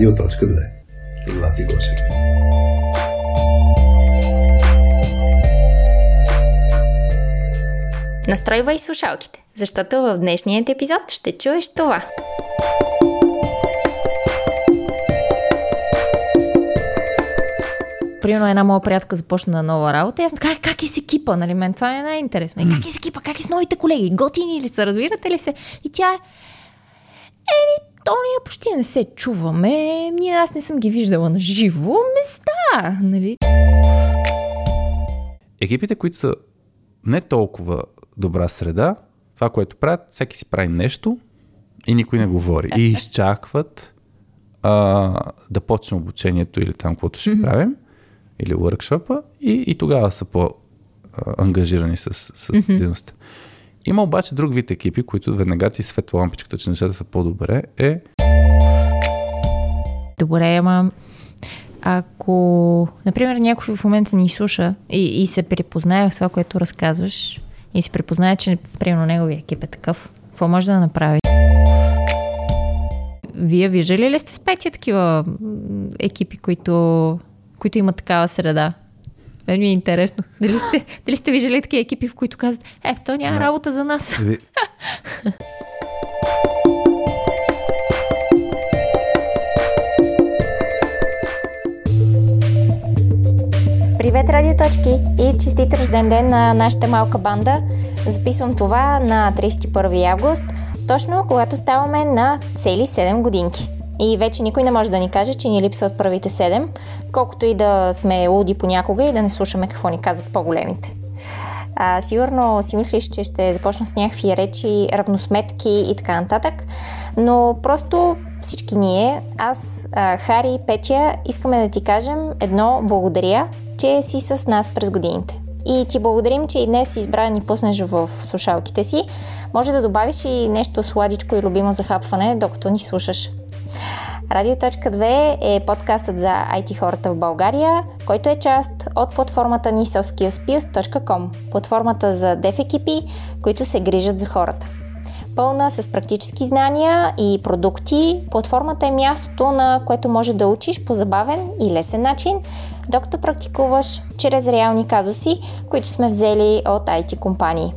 Радио.2 с Васи Гошев. Настройвай слушалките, защото в днешният епизод ще чуеш това. примерно една моя приятелка започна на нова работа и аз как, как е с екипа, нали, мен това е най-интересно. Mm. Как е с екипа, как е с новите колеги, готини ли са, разбирате ли се? И тя е, еми, то ние почти не се чуваме, ние аз не съм ги виждала на живо, места, нали? Екипите, които са не толкова добра среда, това, което правят, всеки си прави нещо и никой не говори. И изчакват а, да почне обучението или там, каквото ще mm-hmm. правим или workshop и, и тогава са по-ангажирани с, с mm-hmm. дейността. Има обаче друг вид екипи, които веднага ти светва лампичката, че нещата са по-добре, е... Добре, ама ако, например, някой в момента ни слуша и, и се припознае в това, което разказваш и се припознае, че, примерно, неговия екип е такъв, какво може да направи? Вие виждали ли сте с петия такива екипи, които които имат такава среда. Мен ми е интересно. Дали сте, дали сте виждали такива екипи, в които казват, е, то няма Не. работа за нас. Ви... Привет, радиоточки и честит рожден ден на нашата малка банда. Записвам това на 31 август, точно когато ставаме на цели 7 годинки. И вече никой не може да ни каже, че ни липсват първите седем, колкото и да сме луди понякога и да не слушаме какво ни казват по-големите. А, сигурно си мислиш, че ще започна с някакви речи, равносметки и така нататък, но просто всички ние, аз, Хари и Петя, искаме да ти кажем едно благодаря, че си с нас през годините. И ти благодарим, че и днес избра да ни пуснеш в слушалките си. Може да добавиш и нещо сладичко и любимо за хапване, докато ни слушаш. Радио.2 е подкастът за IT хората в България, който е част от платформата ни softskillspills.com, платформата за деф екипи, които се грижат за хората. Пълна с практически знания и продукти, платформата е мястото, на което може да учиш по забавен и лесен начин, докато практикуваш чрез реални казуси, които сме взели от IT компании.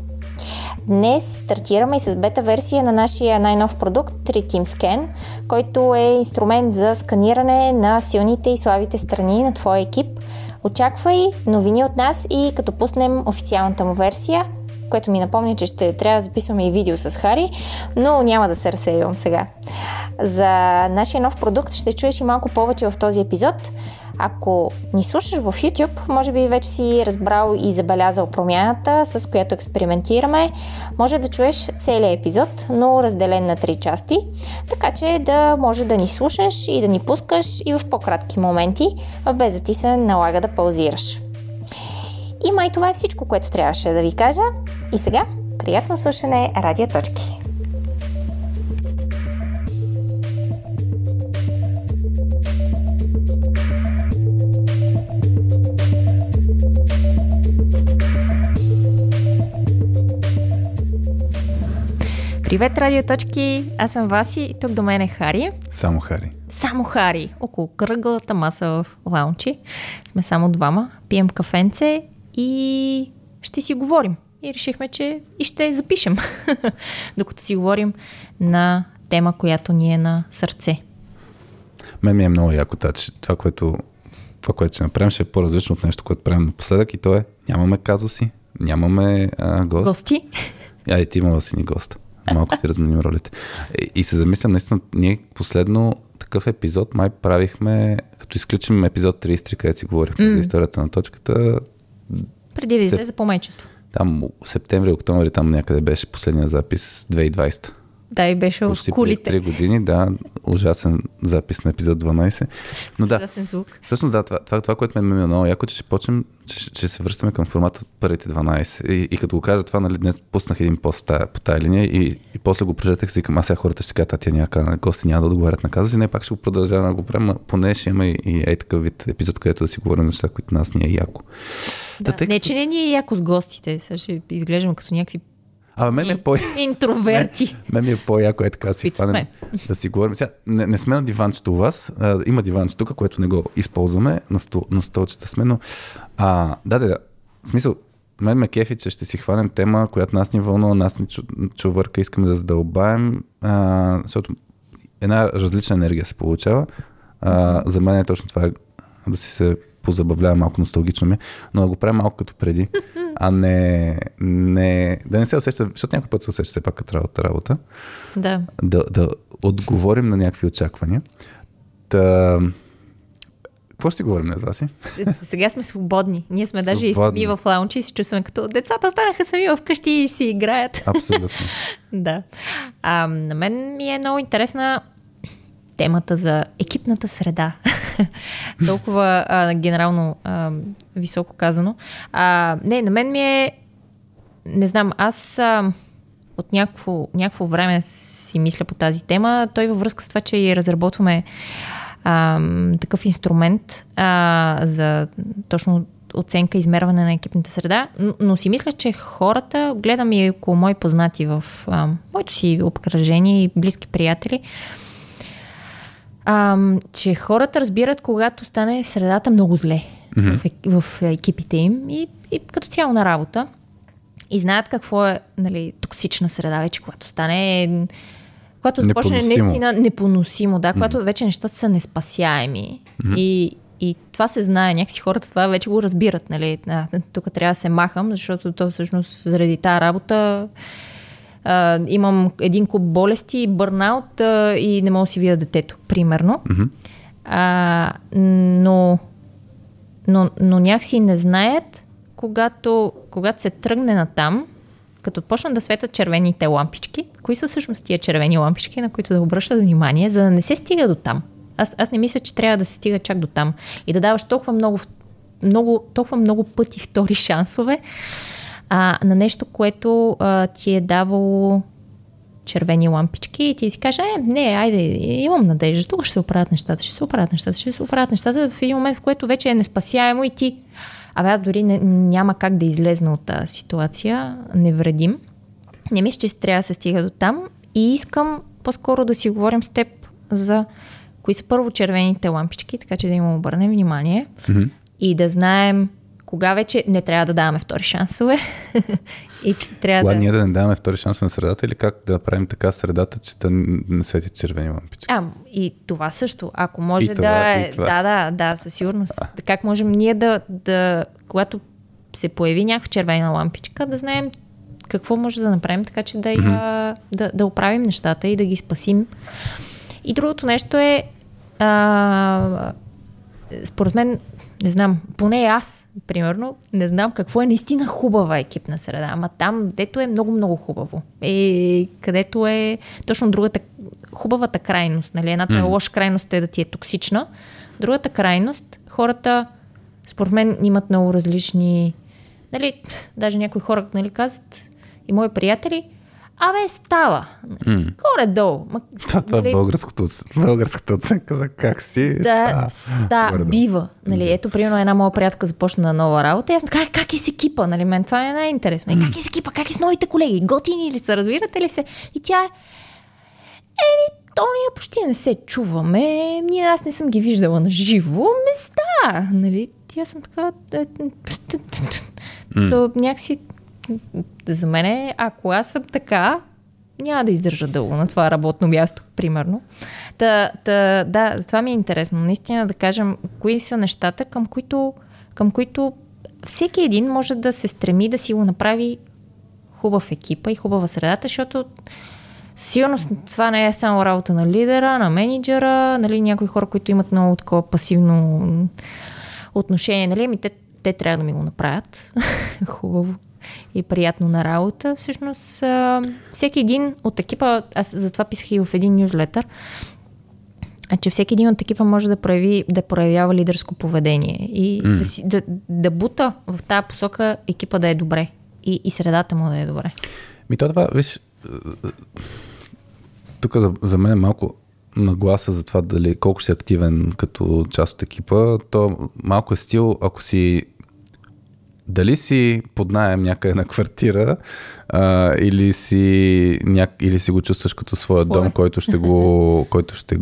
Днес стартираме и с бета версия на нашия най-нов продукт 3Team Scan, който е инструмент за сканиране на силните и слабите страни на твоя екип. Очаквай новини от нас и като пуснем официалната му версия, което ми напомня, че ще трябва да записваме и видео с Хари, но няма да се разсейвам сега. За нашия нов продукт ще чуеш и малко повече в този епизод. Ако ни слушаш в YouTube, може би вече си разбрал и забелязал промяната, с която експериментираме. Може да чуеш целият епизод, но разделен на три части, така че да може да ни слушаш и да ни пускаш и в по-кратки моменти, без да ти се налага да паузираш. И май това е всичко, което трябваше да ви кажа. И сега, приятно слушане, радиоточки! Привет, радиоточки! Аз съм Васи и тук до мен е Хари. Само Хари. Само Хари. Около кръглата маса в лаунчи. Сме само двама. Пием кафенце и ще си говорим. И решихме, че и ще запишем, докато си говорим на тема, която ни е на сърце. Мен ми е много яко това, което, това, което ще направим, ще е по-различно от нещо, което правим напоследък и то е нямаме казуси, нямаме а, гост. Гости. Айде, ти имала си ни госта малко си разменим ролите. И, и се замислям, наистина, ние последно такъв епизод май правихме, като изключим епизод 33, където си говорихме mm. за историята на точката. Преди да излезе по майчество. Там септември, октомври, там някъде беше последния запис 2020. Да, и беше Почти в кулите. Три години, да, ужасен запис на епизод 12. Но да, ужасен звук. Всъщност да, това, това, това което ме е много яко, че ще почнем, че, че се връщаме към формата първите 12. И, и като го кажа това, нали, днес пуснах един пост тая, по тая линия и, и после го прочетах си към аз сега хората ще кажат, а тя някак на гости няма да отговарят на казуси, не, пак ще го продължаваме да го правим, поне ще има и, и е такъв вид епизод, където да си говорим неща, които нас ни е яко. Да, да, тъй, не, че не ни е яко с гостите, сега ще изглеждаме като някакви Абе, мен е по... Интроверти. Мен ми е по-яко е така си хванем, да си говорим. Сега, не, не сме на диванчето у вас. А, има диванче тук, което не го използваме. На, сто, на столчета сме, но... А, да, да, да. В смисъл, мен ме кефи, че ще си хванем тема, която нас ни вълнува, нас ни чувърка, искаме да задълбаем, а, защото една различна енергия се получава. А, за мен е точно това да си се позабавлява малко носталгично ми, но да го правя малко като преди, а не, не да не се усеща, защото някой път се усеща все пак като работа, работа Да. да, да отговорим на някакви очаквания. Та, какво ще говорим днес, Васи? Сега сме свободни. Ние сме даже и Свободни. сами в лаунчи и се чувстваме като децата останаха сами вкъщи и си играят. Абсолютно. Да. А, на мен ми е много интересна темата за екипната среда. Толкова а, генерално а, високо казано. А, не, на мен ми е. Не знам, аз а, от някакво, някакво време си мисля по тази тема. Той във връзка с това, че и разработваме а, такъв инструмент а, за точно оценка, измерване на екипната среда, но, си мисля, че хората, гледам и около мои познати в а, моето си обкръжение и близки приятели, а, че хората разбират, когато стане средата много зле mm-hmm. в, ек- в екипите им и, и като цяло на работа. И знаят какво е нали, токсична среда вече, когато стане когато започне наистина непоносимо, да, когато mm-hmm. вече нещата са неспасяеми. Mm-hmm. И, и това се знае, някакси хората това вече го разбират, нали, а, тук трябва да се махам, защото то всъщност заради тази работа а, имам един куп болести, бърнаут а, и не мога да си видя детето, примерно. Мгм. А, но, но, но някакси не знаят, когато, когато се тръгне на там, като почнат да светят червените лампички, кои са всъщност тия червени лампички, на които да обръщат внимание, за да не се стига до там. Аз, аз не мисля, че трябва да се стига чак до там и да даваш толкова много, много, толкова много пъти втори шансове а, на нещо, което а, ти е давало червени лампички и ти си кажеш, е, не, айде, имам надежда, тук ще се оправят нещата, ще се оправят нещата, ще се оправят нещата в един момент, в който вече е неспасяемо и ти, абе аз дори не, няма как да излезна от тази ситуация, невредим. Не мисля, че трябва да се стига до там и искам по-скоро да си говорим с теб за кои са първо червените лампички, така че да им обърнем внимание Мгм. и да знаем кога вече не трябва да даваме втори шансове и трябва Кога да... ние да не даваме втори шанс на средата или как да направим така средата, че да не свети червени лампички? А, и това също. Ако може И да това, е. и това. Да, да, да, със сигурност. Как можем ние да, да, когато се появи някаква червена лампичка, да знаем какво може да направим, така че да, я, да, да оправим нещата и да ги спасим. И другото нещо е, а, според мен, не знам, поне аз, примерно, не знам какво е наистина хубава екипна среда. Ама там, дето е много-много хубаво. И където е точно другата, хубавата крайност. Нали? Едната mm. лоша крайност е да ти е токсична. Другата крайност, хората, според мен, имат много различни... Нали, даже някои хора нали, казват, и мои приятели, абе, става. М. Горе-долу. Ма, Това, това е нали, българското, българската оценка за как си. да, да, Горе-долу. бива. Нали, ето, примерно, една моя приятелка започна на нова работа и аз казах, как е с екипа? Нали, мен това е най-интересно. Е, как е с екипа? Как е с новите колеги? Готини ли са? Разбирате ли се? И тя е, еми, то ние почти не се чуваме. Ние, аз не съм ги виждала на живо. Места, нали? И аз съм така... е, So, някакси... За мен, е, ако аз съм така, няма да издържа дълго на това работно място, примерно. Та, та, да, това ми е интересно. Наистина да кажем, кои са нещата, към които, към които всеки един може да се стреми да си го направи хубав екипа и хубава средата, защото със сигурност това не е само работа на лидера, на менеджера, нали, някои хора, които имат много такова пасивно отношение, нали, ами те, те трябва да ми го направят хубаво и приятно на работа. Всъщност, а, всеки един от екипа, аз затова писах и в един нюзлетър, че всеки един от екипа може да, прояви, да проявява лидерско поведение и mm. да, си, да, да бута в тази посока екипа да е добре и, и средата му да е добре. Ми то това, виж, тук за, за мен е малко нагласа за това дали колко си активен като част от екипа, то малко е стил, ако си дали си под найем някъде на квартира а, или, си, ня... или си го чувстваш като своя Своя. дом, който ще го... който ще...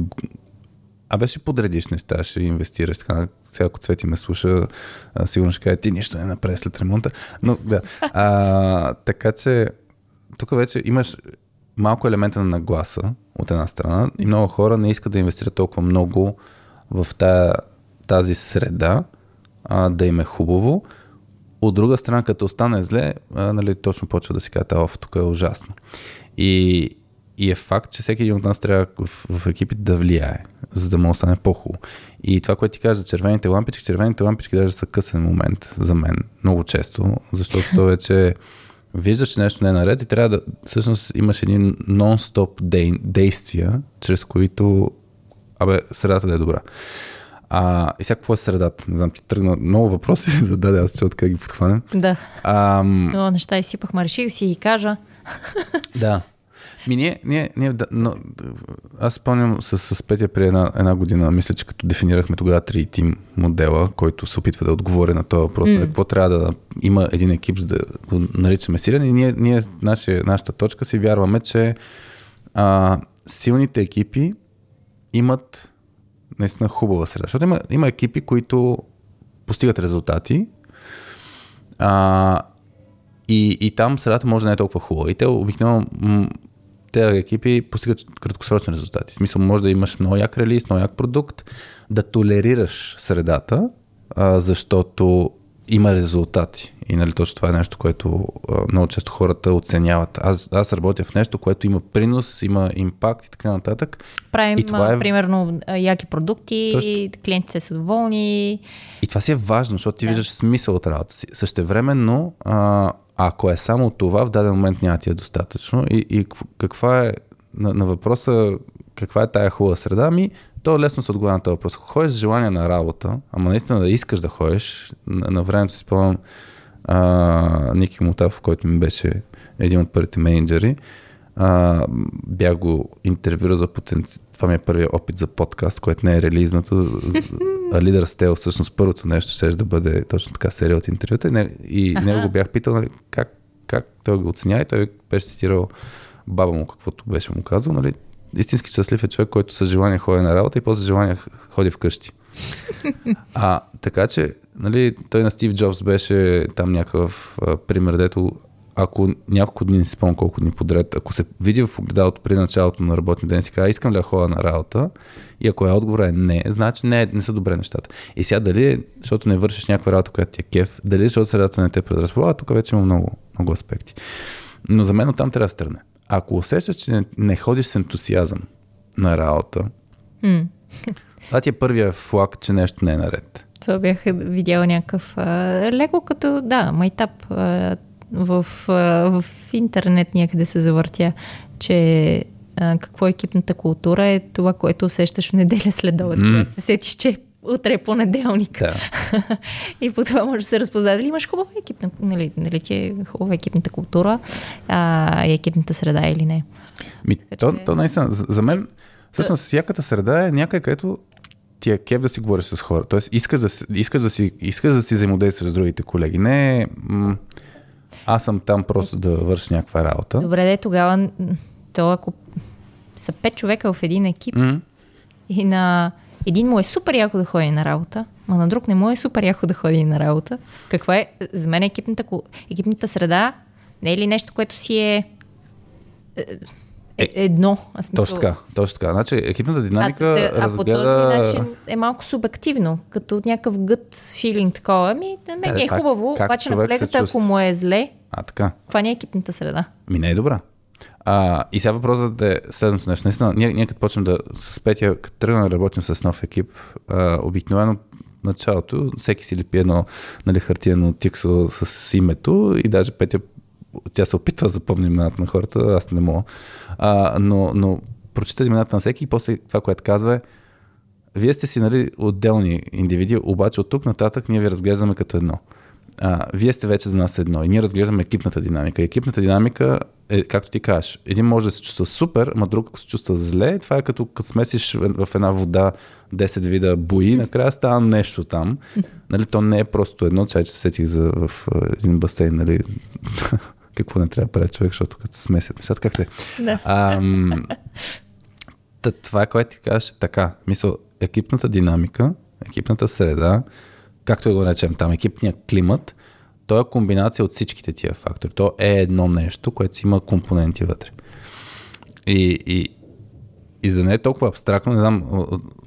Абе ще подредиш неща, ще инвестираш. Така, сега ако Цвети ме слуша, а, сигурно ще каже, ти нищо не направи след ремонта. Но да. А, така че тук вече имаш малко елемента на нагласа от една страна и много хора не искат да инвестират толкова много в тая, тази среда, а, да им е хубаво. От друга страна, като остане зле, нали, точно почва да си казва, оф, тук е ужасно. И, и е факт, че всеки един от нас трябва в, в екипите да влияе, за да му остане по-хубаво. И това, което ти кажа червените лампички, червените лампички даже са късен момент за мен, много често, защото то вече виждаш, че нещо не е наред и трябва да, всъщност имаш един нон-стоп дей, действия, чрез които, абе, средата да е добра. А, и сега какво е средата? Не знам, ти тръгна много въпроси, зададе, аз че откъде ги подхванем. Да. Ам, Много неща изсипахме. Реших си ги кажа. Да. Ми ние, ние, ние да, но, аз спомням с, с Петя при една, една година, мисля, че като дефинирахме тогава 3 тим модела, който се опитва да отговори на този въпрос, mm. какво трябва да има един екип, за да го наричаме силен. И ние, ние нашия, нашата точка си вярваме, че а, силните екипи имат наистина хубава среда. Защото има, има екипи, които постигат резултати, а, и, и там средата може да не е толкова хубава. И те обикновено тези екипи постигат краткосрочни резултати. В смисъл, може да имаш много як релиз, много як продукт, да толерираш средата, а, защото има резултати. И нали, точно това е нещо, което а, много често хората оценяват. Аз, аз работя в нещо, което има принос, има импакт и така нататък. Правим, И това е- примерно, яки продукти, Точно. клиентите са доволни. И това си е важно, защото ти Да. виждаш смисъл от работа си. Същевременно, а, ако е само това, в даден момент няма ти е достатъчно. И, и кв- каква е на, на въпроса каква е тая хубава среда, ами то лесно се отговаря на този въпрос. Ако ходиш с желание на работа, ама наистина да искаш да ходиш, на, на времето си спомням а, Ники Мутав, който ми беше един от първите менеджери, а, бях го интервюрал за потенци... Това ми е първият опит за подкаст, което не е релизнато. А Лидер Стел, всъщност първото нещо ще да бъде точно така серия от интервюта. И, не, и Аха. него го бях питал нали, как, как той го оценява и той беше цитирал баба му, каквото беше му казал. Нали, истински щастлив е човек, който с желание ходи на работа и после желание ходи вкъщи. А, така че, нали, той на Стив Джобс беше там някакъв а, пример, дето ако няколко дни, не си спомням колко дни подред, ако се види в огледалото при началото на работния ден, си казва, искам ли да ходя на работа, и ако е отговор е не, значи не, не са добре нещата. И сега дали, защото не вършиш някаква работа, която ти е кеф, дали защото средата не те предразполага, тук вече има много, много аспекти. Но за мен оттам трябва да се тръгне. Ако усещаш, че не, не ходиш с ентусиазъм на работа, това ти е първия флаг, че нещо не е наред. Това бях видяла някакъв а, леко като, да, майтап а, в, а, в интернет някъде се завъртя, че а, какво е екипната култура е това, което усещаш в неделя след обед, М. когато се сетиш, че утре е понеделник. Да. и по това може да се разпознае дали имаш хубава екипна, нали, нали ти е хубава екипната култура а, и екипната среда или не. Ми, то, че- то наистина, за, мен, всъщност, всяката среда е някъде, където ти е кеф да си говориш с хора. Тоест, искаш да, искаш да, си, искаш да си взаимодействаш с другите колеги. Не м- аз съм там просто да върша някаква работа. Добре, де тогава, то ако са пет човека в един екип, М- И на един му е супер яко да ходи на работа, а на друг не му е супер яко да ходи на работа. Каква е, за мен екипната, екипната среда не е ли нещо, което си е, е, е едно? А смисъл, Точно така, точно така. Значи, екипната динамика а, те- а по този разгледа... начин е малко субективно, като някакъв гът филинг такова. Ами, на мен Да, ми е как- хубаво, как обаче на колегата, ако му е зле, А, така. това не е екипната среда. Ми не е добра. А, и сега въпросът е следното нещо. Наистина, ние, ние като почнем да с Петя, като тръгнем да работим с нов екип, а, обикновено началото всеки си лепи едно нали, хартиено тиксо с името и даже Петя тя се опитва да запомни имената на хората, аз не мога. А, но, но прочита имената на всеки и после това, което казва е вие сте си нали, отделни индивиди, обаче от тук нататък ние ви разглеждаме като едно. А, вие сте вече за нас едно и ние разглеждаме екипната динамика. Екипната динамика е, както ти кажеш, един може да се чувства супер, ама друг ако се чувства зле, това е като като смесиш в една вода 10 вида бои, накрая става нещо там. Нали, то не е просто едно, че се сетих за, в един басейн, нали, какво не трябва да прави човек, защото като се смесят нещата, как се... Да. Ам, това, което ти кажеш, е така. Мисъл, екипната динамика, екипната среда, както да го наречем там, екипния климат, то е комбинация от всичките тия фактори. То е едно нещо, което си има компоненти вътре. И, и, и за не е толкова абстрактно, не знам,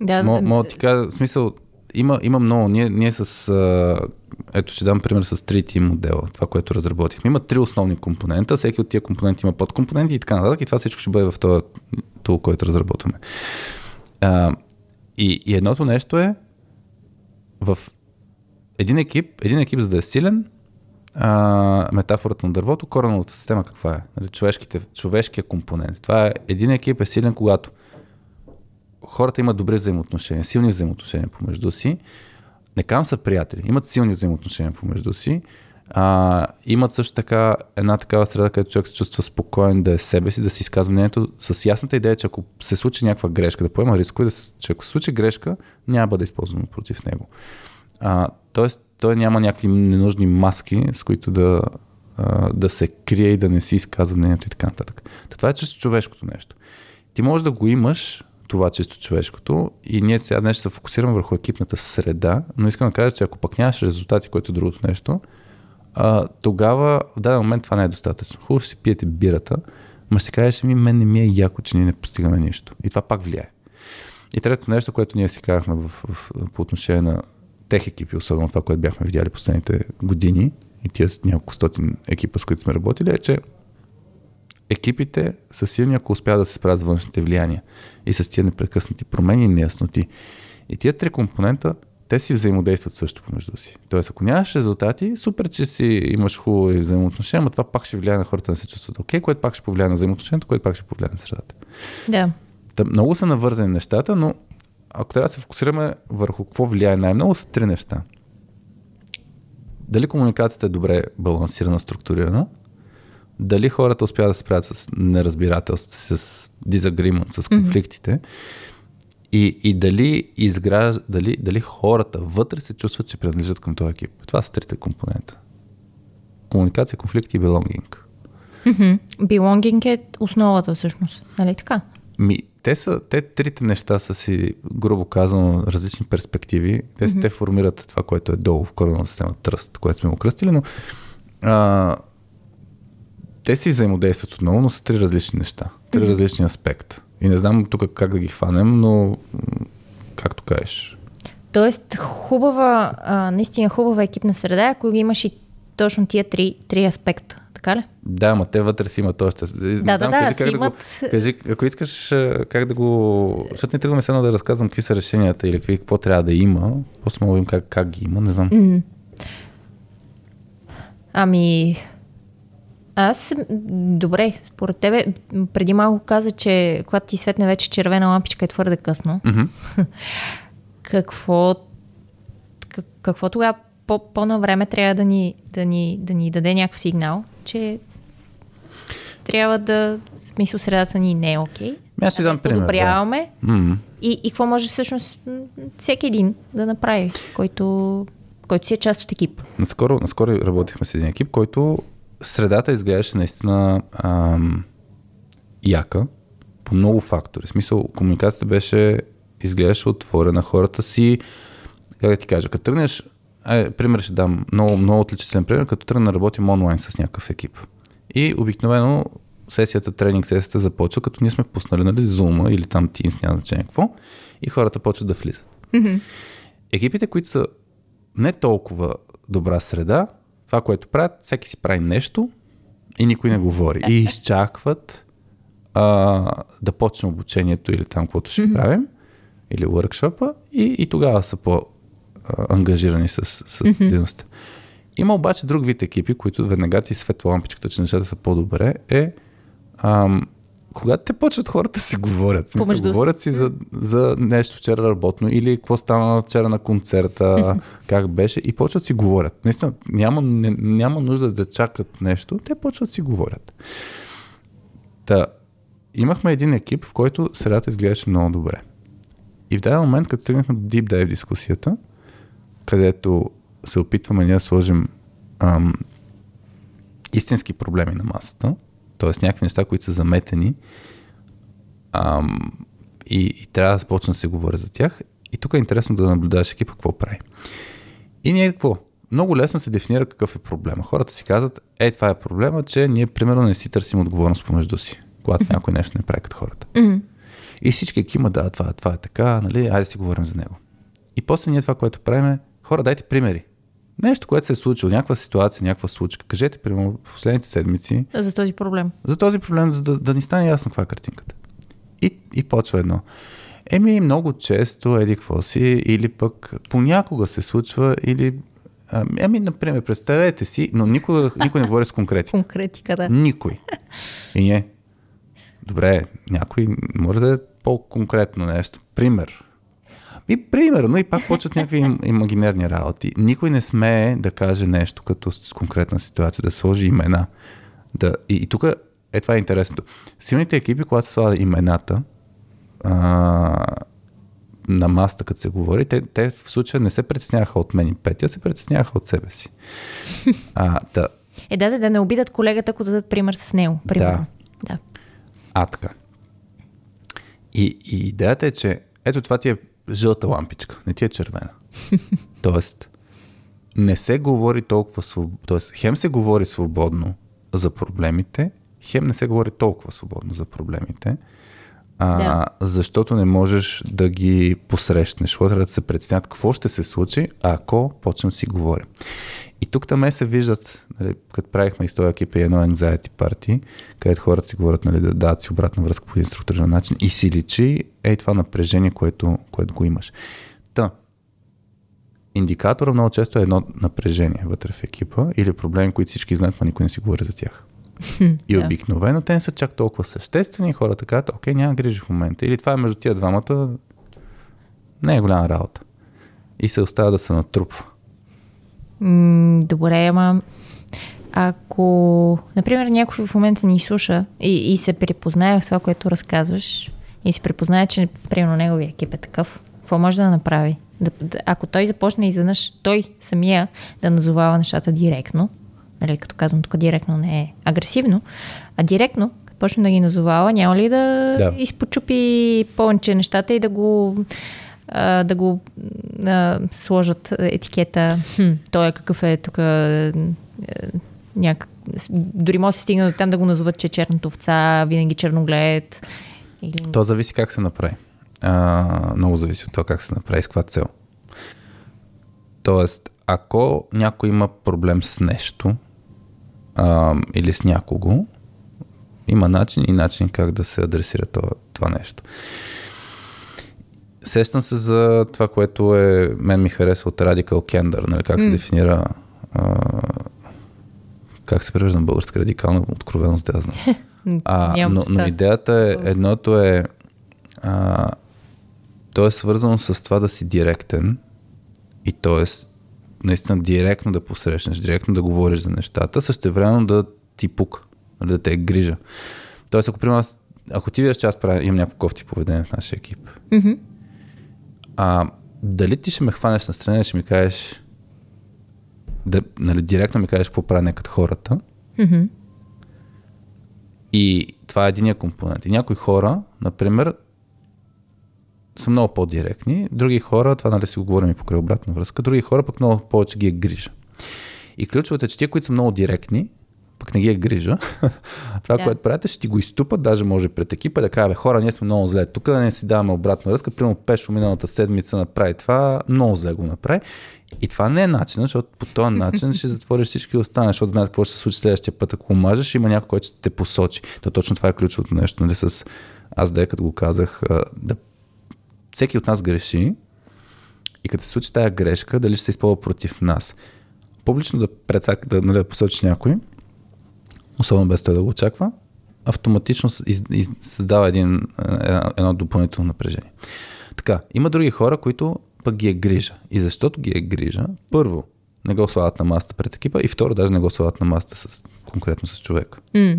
Да, мога, да. да ти кажа, смисъл, има, има много. Ние, ние с, а, ето ще дам пример с 3T модела, това, което разработихме. Има три основни компонента, всеки от тия компоненти има подкомпоненти и така нататък и това всичко ще бъде в този тул, който разработваме. А, и, и едното нещо е в един екип, един екип за да е силен, а, метафората на дървото, кореновата система каква е? Нали, човешките, човешкия компонент. Това е, един екип е силен, когато хората имат добри взаимоотношения, силни взаимоотношения помежду си. Не кам са приятели, имат силни взаимоотношения помежду си. А, имат също така една такава среда, където човек се чувства спокоен да е себе си, да си изказва мнението с ясната идея, че ако се случи някаква грешка, да поема рискове, да, че ако се случи грешка, няма да бъде използвано против него. А, тоест, той няма някакви ненужни маски, с които да, а, да се крие и да не си изказва мнението и така нататък. Та това е чисто човешкото нещо. Ти можеш да го имаш, това чисто човешкото, и ние сега днес ще се фокусираме върху екипната среда, но искам да кажа, че ако пък нямаш резултати, което е другото нещо, а, тогава в даден момент това не е достатъчно. Хубаво ще си пиете бирата, ма ще кажеш, ми мен не ми е яко, че ние не постигаме нищо. И това пак влияе. И трето нещо, което ние си казахме в, в, по отношение на тех екипи, особено това, което бяхме видяли последните години и тия няколко стотин екипа, с които сме работили, е, че екипите са силни, ако успяват да се справят с външните влияния и с тия непрекъснати промени и неясноти. И тия три компонента, те си взаимодействат също помежду си. Тоест, ако нямаш резултати, супер, че си имаш хубави взаимоотношения, но това пак ще влияе на хората да се чувстват окей, което пак ще повлияе на взаимоотношението, което пак ще повлияе на средата. Да. Та, много са навързани нещата, но ако трябва да се фокусираме върху какво влияе най-много, са три неща. Дали комуникацията е добре балансирана, структурирана, дали хората успяват да се справят с неразбирателство, с disagreement, с конфликтите mm-hmm. и, и дали, изгражда, дали, дали хората вътре се чувстват, че принадлежат към този екип. Това са трите компонента. Комуникация, конфликт и. Мгм. Belonging е основата всъщност. Нали така? Ми, те са, те трите неща са си, грубо казано, различни перспективи. Те, mm-hmm. те формират това, което е долу в кореновата система, тръст, което сме го кръстили, но а, те си взаимодействат отново, но са три различни неща, три mm-hmm. различни аспекта. И не знам тук как да ги хванем, но както кажеш. Тоест, хубава, а, наистина хубава екипна среда, ако имаш и точно тия три, три аспекта. Така ли? Да, ама те вътре си имат още. Не Да, да, знам, да, кажи, си как да го, имат- кажи, ако искаш а, как да го... Защото не тръгваме сега да разказвам какви са решенията или какви, какво трябва да има. После мога да как, как ги има, не знам. М. Ами, аз, добре, според тебе, преди малко каза, че когато ти светне вече червена лампичка е твърде късно. Мгм. Какво, как, какво тогава по-на време трябва да ни, да, ни, да ни даде някакъв сигнал, че трябва да, в смисъл средата ни не е окей. Ми, Аз ще дам пример. Да. Подобряваме. М. И, и какво може всъщност всеки един да направи, който, който си е част от екип. Наскоро, наскоро работихме с един екип, който средата изглеждаше наистина ам, яка по много фактори. В смисъл, комуникацията беше, изглеждаше отворена, хората си, как да ти кажа, като тръгнеш, е, пример ще дам, много, много отличителен пример, като тръгна да работим онлайн с някакъв екип. И обикновено сесията, тренинг сесията започва, като ние сме пуснали нали, Zoom или там Teams, няма значение какво, и хората почват да влизат. Екипите, които са не толкова добра среда, това, което правят, всеки си прави нещо и никой не говори. И изчакват а, да почне обучението или там, каквото ще mm-hmm. правим, или workshop и, и тогава са по-ангажирани с, с mm-hmm. дейността. Има обаче друг вид екипи, които веднага ти светва лампичката, че нещата са по-добре, е ам, когато те почват хората си говорят. Смисъл, Помежду говорят си за, за нещо вчера работно или какво стана вчера на концерта, как беше и почват си говорят. Наистина, няма, не, няма нужда да чакат нещо, те почват си говорят. Та, имахме един екип, в който средата изглеждаше много добре. И в даден момент, като стигнахме до Deep Dive дискусията, където се опитваме ние да сложим ам, истински проблеми на масата, т.е. някакви неща, които са заметени ам, и, и трябва да започне да се говори за тях. И тук е интересно да наблюдаваш екипа какво прави. И ние какво? Много лесно се дефинира какъв е проблема. Хората си казват, е, това е проблема, че ние примерно не си търсим отговорност помежду си, когато някой нещо не прави като хората. И всички кима, да, това, това е така, нали, айде си говорим за него. И после ние това, което правим е, хора, дайте примери. Нещо, което се е случило, някаква ситуация, някаква случка. Кажете, примерно, в последните седмици, За този проблем. за този проблем, за да, да ни стане ясно каква е картинката. И, и почва едно. Еми, много често, еди какво си, или пък понякога се случва, или... Ами, ами, например, представете си, но никой, никой не говори с конкретика. Конкретика, да. Никой. И ние. Добре, някой може да е по-конкретно нещо. Пример. И примерно, и пак почват някакви им, имагинерни работи. Никой не смее да каже нещо като с конкретна ситуация, да сложи имена. Да, и, и тук е това е интересното. Силните екипи, когато се слагат имената а, на маста, като се говори, те, те в случая не се притесняваха от мен и Петя, се притесняваха от себе си. А, да, Е, да, да, да не обидат колегата, ако дадат пример с него. Примерно. Да. А, така. И, и идеята е, че ето това ти е жълта лампичка, не ти е червена. Тоест, не се говори толкова свободно. Тоест, хем се говори свободно за проблемите, хем не се говори толкова свободно за проблемите, а, Да. защото не можеш да ги посрещнеш. Хората да се преценят какво ще се случи, ако почнем си говорим. И тук там се виждат, нали, като правихме история екипа и едно anxiety парти, където хората си говорят нали, да дадат си обратна връзка по един структурен начин и си личи ей това напрежение, което, което го имаш. Та, индикатора много често е едно напрежение вътре в екипа или проблеми, които всички знаят, но никой не си говори за тях. И обикновено те не са чак толкова съществени. Хората казват, окей, няма грижи в момента. Или това е между тия двамата. Не е голяма работа. И се остава да се натрупва. М, добре, ама ако, например, някой в момента ни слуша и, и се припознае в това, което разказваш и се припознае, че примерно неговия екип е такъв, какво може да направи? Да, да, ако той започне изведнъж, той самия да назовава нещата директно, нали, като казвам тук директно не е агресивно, а директно, като почне да ги назовава, няма ли да, Да. изпочупи повече нещата и да го да го а, сложат етикета, хм, той е какъв е тук е, някак... Дори може да стигне до там да го назоват, че е черната овца, винаги черноглед. Или... То зависи как се направи. А, много зависи от това как се направи, с каква цел. Тоест, ако някой има проблем с нещо а, или с някого, има начин и начин как да се адресира това, това нещо. Сещам се за това, което е, мен ми харесва от Radical Candor, нали, как се дефинира а, как се превежда на българска радикална откровеност, да знам. А, но, но идеята е, едното е, а, то е свързано с това да си директен и то е с- наистина директно да посрещнеш, директно да говориш за нещата, същевременно да ти пука, нали, да те е грижа. Тоест, ако, примерно, ако ти видиш, че аз правя, имам някакво кофти поведение в нашия екип, Мгм. А, дали ти ще ме хванеш на страна и ще ми кажеш, да, нали, директно ми кажеш какво правя като хората, Мгм. И това е единия компонент. И някои хора, например, са много по-директни, други хора, това нали си го говорим и покрай обратна връзка, други хора пък много повече ги е грижа. И ключовото е, че тия, които са много директни, пък не ги е грижа, това, Да. което правите, ще ти го изтупат, даже може пред екипа да кажа, бе, хора, ние сме много зле. Тук да не си даваме обратна връзка, примерно Пешо миналата седмица направи това, много зле го направи. И това не е начин, защото по този начин ще затвориш всички останали, защото знаеш какво ще се случи следващия път. Ако мажеш, има някой, който ще те посочи. То точно това е ключовото нещо, нали, с аз да като го казах, да всеки от нас греши и като се случи тая грешка, дали ще се използва против нас. Публично да, предсак, да, нали, да посочиш някой, особено без той да го очаква, автоматично из, из, създава един, е, едно допълнително напрежение. Така, има други хора, които пък ги е грижа. И защото ги е грижа, първо, не го слагат на масата пред екипа и второ, даже не го слагат на масата с, конкретно с човека. М.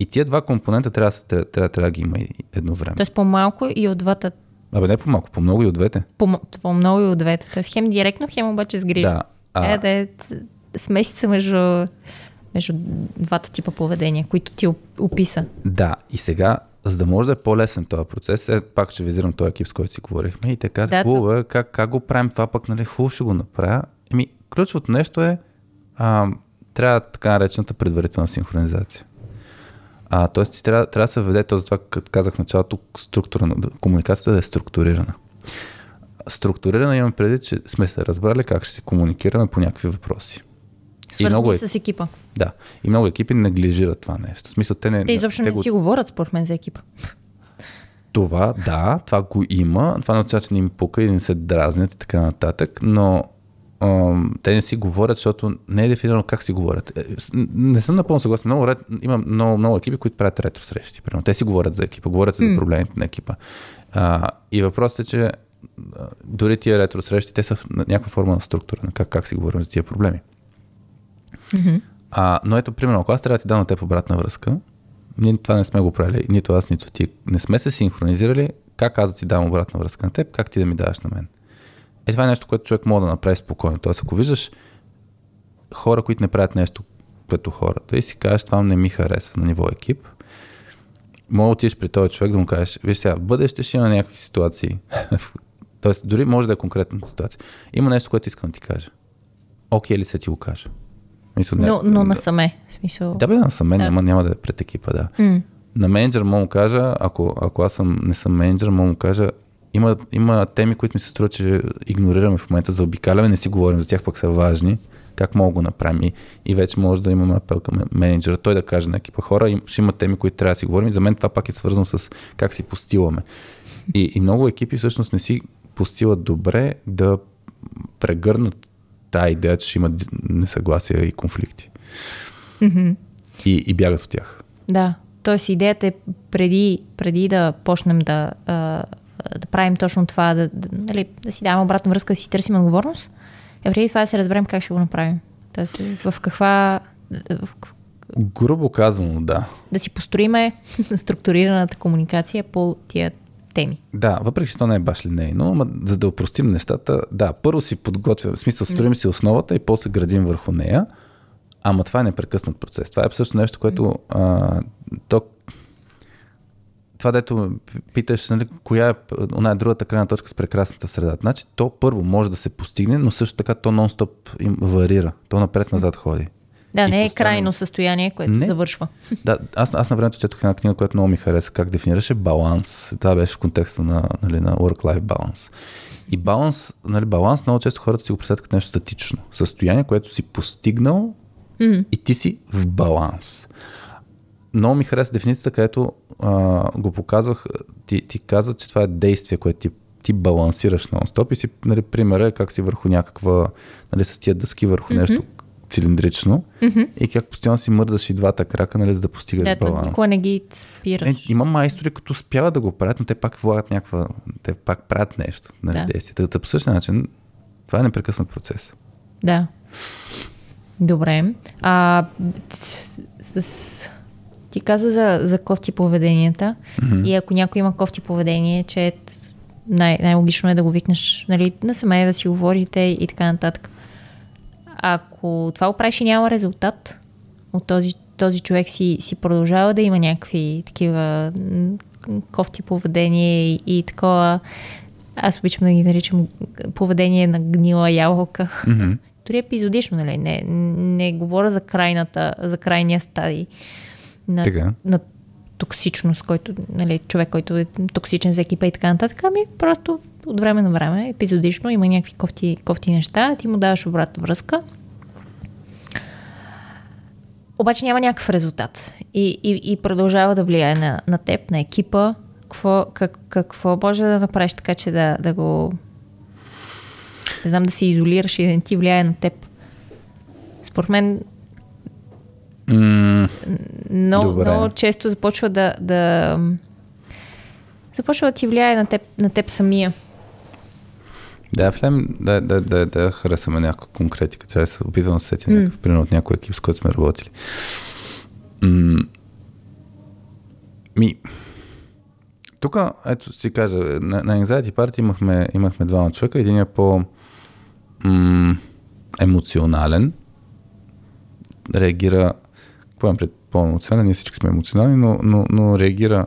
И тия два компонента трябва, трябва, трябва, трябва да ги има едно време. Тоест по-малко и от двата. Абе не по-малко, по-много и от двете. По- По-много и от двете. Тоест хем директно, хем обаче с грижа. Да. А, Е, да е смесица между, между двата типа поведения, които ти оп- описа. Да, и сега, за да може да е по-лесен този процес, е, пак ще визирам този екип, с който си говорихме и така, да, хубаво е, как, как го правим това пък, нали, хубаво ще го направя. Еми, ключовото нещо е, а, трябва така наречената предварителна синхронизация. А, тоест, ти трябва, трябва да се введе този, това, като казах в началото, структура на комуникацията да е структурирана. Структурирана имам преди, че сме се разбрали как ще се комуникираме по някакви въпроси. Много Свързани е- с екипа. Да. И много екипи неглижират това нещо. В смисъл, те не. Те изобщо не го- си говорят, според мен, за екипа. Това, да, това го има. Това не означава, че не им пука и не се дразнят и така нататък, но ам, те не си говорят, защото не е дефинирано как си говорят. Е, Не съм напълно съгласен. Много ред, има много, много екипи, които правят ретро срещи. Примерно. Те си говорят за екипа, говорят си за проблемите на екипа. А, и въпросът е, че дори тия ретро срещи, те са в някаква форма на структура, на как, как си говорим за тия проблеми. А, но ето, примерно, ако аз трябва да ти дам на теб обратна връзка, ние това не сме го правили, нито аз, нито ти. Не сме се синхронизирали как аз да ти дам обратна връзка на теб, как ти да ми даваш на мен. Е, това е нещо, което човек може да направи спокойно. Тоест, ако виждаш хора, които не правят нещо като хората и си кажеш, това не ми харесва на ниво екип, може да отидеш при този човек да му кажеш, виж сега, в бъдеще ще има някакви ситуации. Тоест, дори може да е конкретна ситуация. Има нещо, което искам да ти кажа. Окей ли се ти го кажа? Мисля, не- Но, но насаме. В смисъл. да, бе, насаме, Да. няма, няма да е пред екипа, да. М. На менеджер мога му кажа, ако, ако аз съм, не съм менеджер, мога му кажа, има, има теми, които ми се струва, че игнорираме в момента, заобикаляме, не си говорим за тях, пък са важни. Как мога да го направим? И, и вече може да имаме апел към менеджера, той да каже на екипа хора, им, ще има теми, които трябва да си говорим. И за мен това пак е свързано с как си постиламе. И, и много екипи всъщност не си постилат добре да прегърнат тази идея, че ще има несъгласия и конфликти. И, и бягат от тях. Да. Тоест идеята е преди, преди да почнем да, да правим точно това, да, да, нали, да си даваме обратна връзка, да си търсим отговорност, е преди това да се разберем как ще го направим. Тоест в каква... Грубо казано, да. да си построиме структурираната комуникация по тия теми. Да, въпреки че то не е баш линейно, ама за да упростим нещата, да, първо си подготвяме, в смисъл строим си основата и после градим върху нея, ама това е непрекъснат процес. Това е също нещо, което а, то, това дето питаш, нали, коя е она е другата крайна точка с прекрасната среда. Значи то първо може да се постигне, но също така то нон-стоп им варира. То напред-назад ходи. Да, не е постоянно- крайно състояние, което Не. завършва. Да, аз, аз на времето четох една книга, която много ми хареса, как дефинираше баланс. Това беше в контекста на, нали, на work-life баланс. И баланс, нали, баланс много често хората си го представят като нещо статично. Състояние, което си постигнал М. и ти си в баланс. Много ми хареса дефиницията, където а, го показвах. Ти, ти каза, че това е действие, което ти, ти балансираш нон-стоп и си, нали, примера е как си върху някаква, нали, с тия дъски върху нещо цилиндрично и как постоянно си мърдаш и двата крака, нали, за да постигаш Да, баланс. никога не ги спираш. Е, има майстори, които успяват да го правят, но те пак влагат някаква, те пак правят нещо, нали, Да. действие. Така, по същия начин, това е непрекъснат процес. Да. Добре. А, с, с, ти каза за, за кофти поведенията mm-hmm. и ако някой има кофти поведение, че най- най-логично е да го викнеш нали, насаме, да си говорите и така нататък. Ако това го правиш и няма резултат от този, този човек си, си продължава да има някакви такива кофти поведение и, и такова, аз обичам да ги наричам поведение на гнила ябълка. Mm-hmm. Дори епизодично, нали? Не, не говоря за крайната, за крайния стадий на, Така. на токсичност, който, нали, човек, който е токсичен за екипа и така нататък. Ами просто от време на време, епизодично, има някакви кофти, кофти неща, ти му даваш обратна връзка. Обаче няма някакъв резултат. И, и, и продължава да влияе на, на теб, на екипа. Какво, как, какво може да направиш така, че да, да го не знам, да се изолираш и да не ти влияе на теб. Според мен М- Но, Добре. много често започва да, да започва да ти влияе на теб, на теб самия. Да, Флем, да, да, да, да харесаме някаква конкретика. Сега се опитвам да се сетя някакъв пример от някой екип, с който сме работили. М- ми, тук, ето си кажа, на, на Anxiety Party имахме, имахме двама човека. Един е по м- емоционален, реагира, какво имам пред по-емоционален, ние всички сме емоционални, но, но, но реагира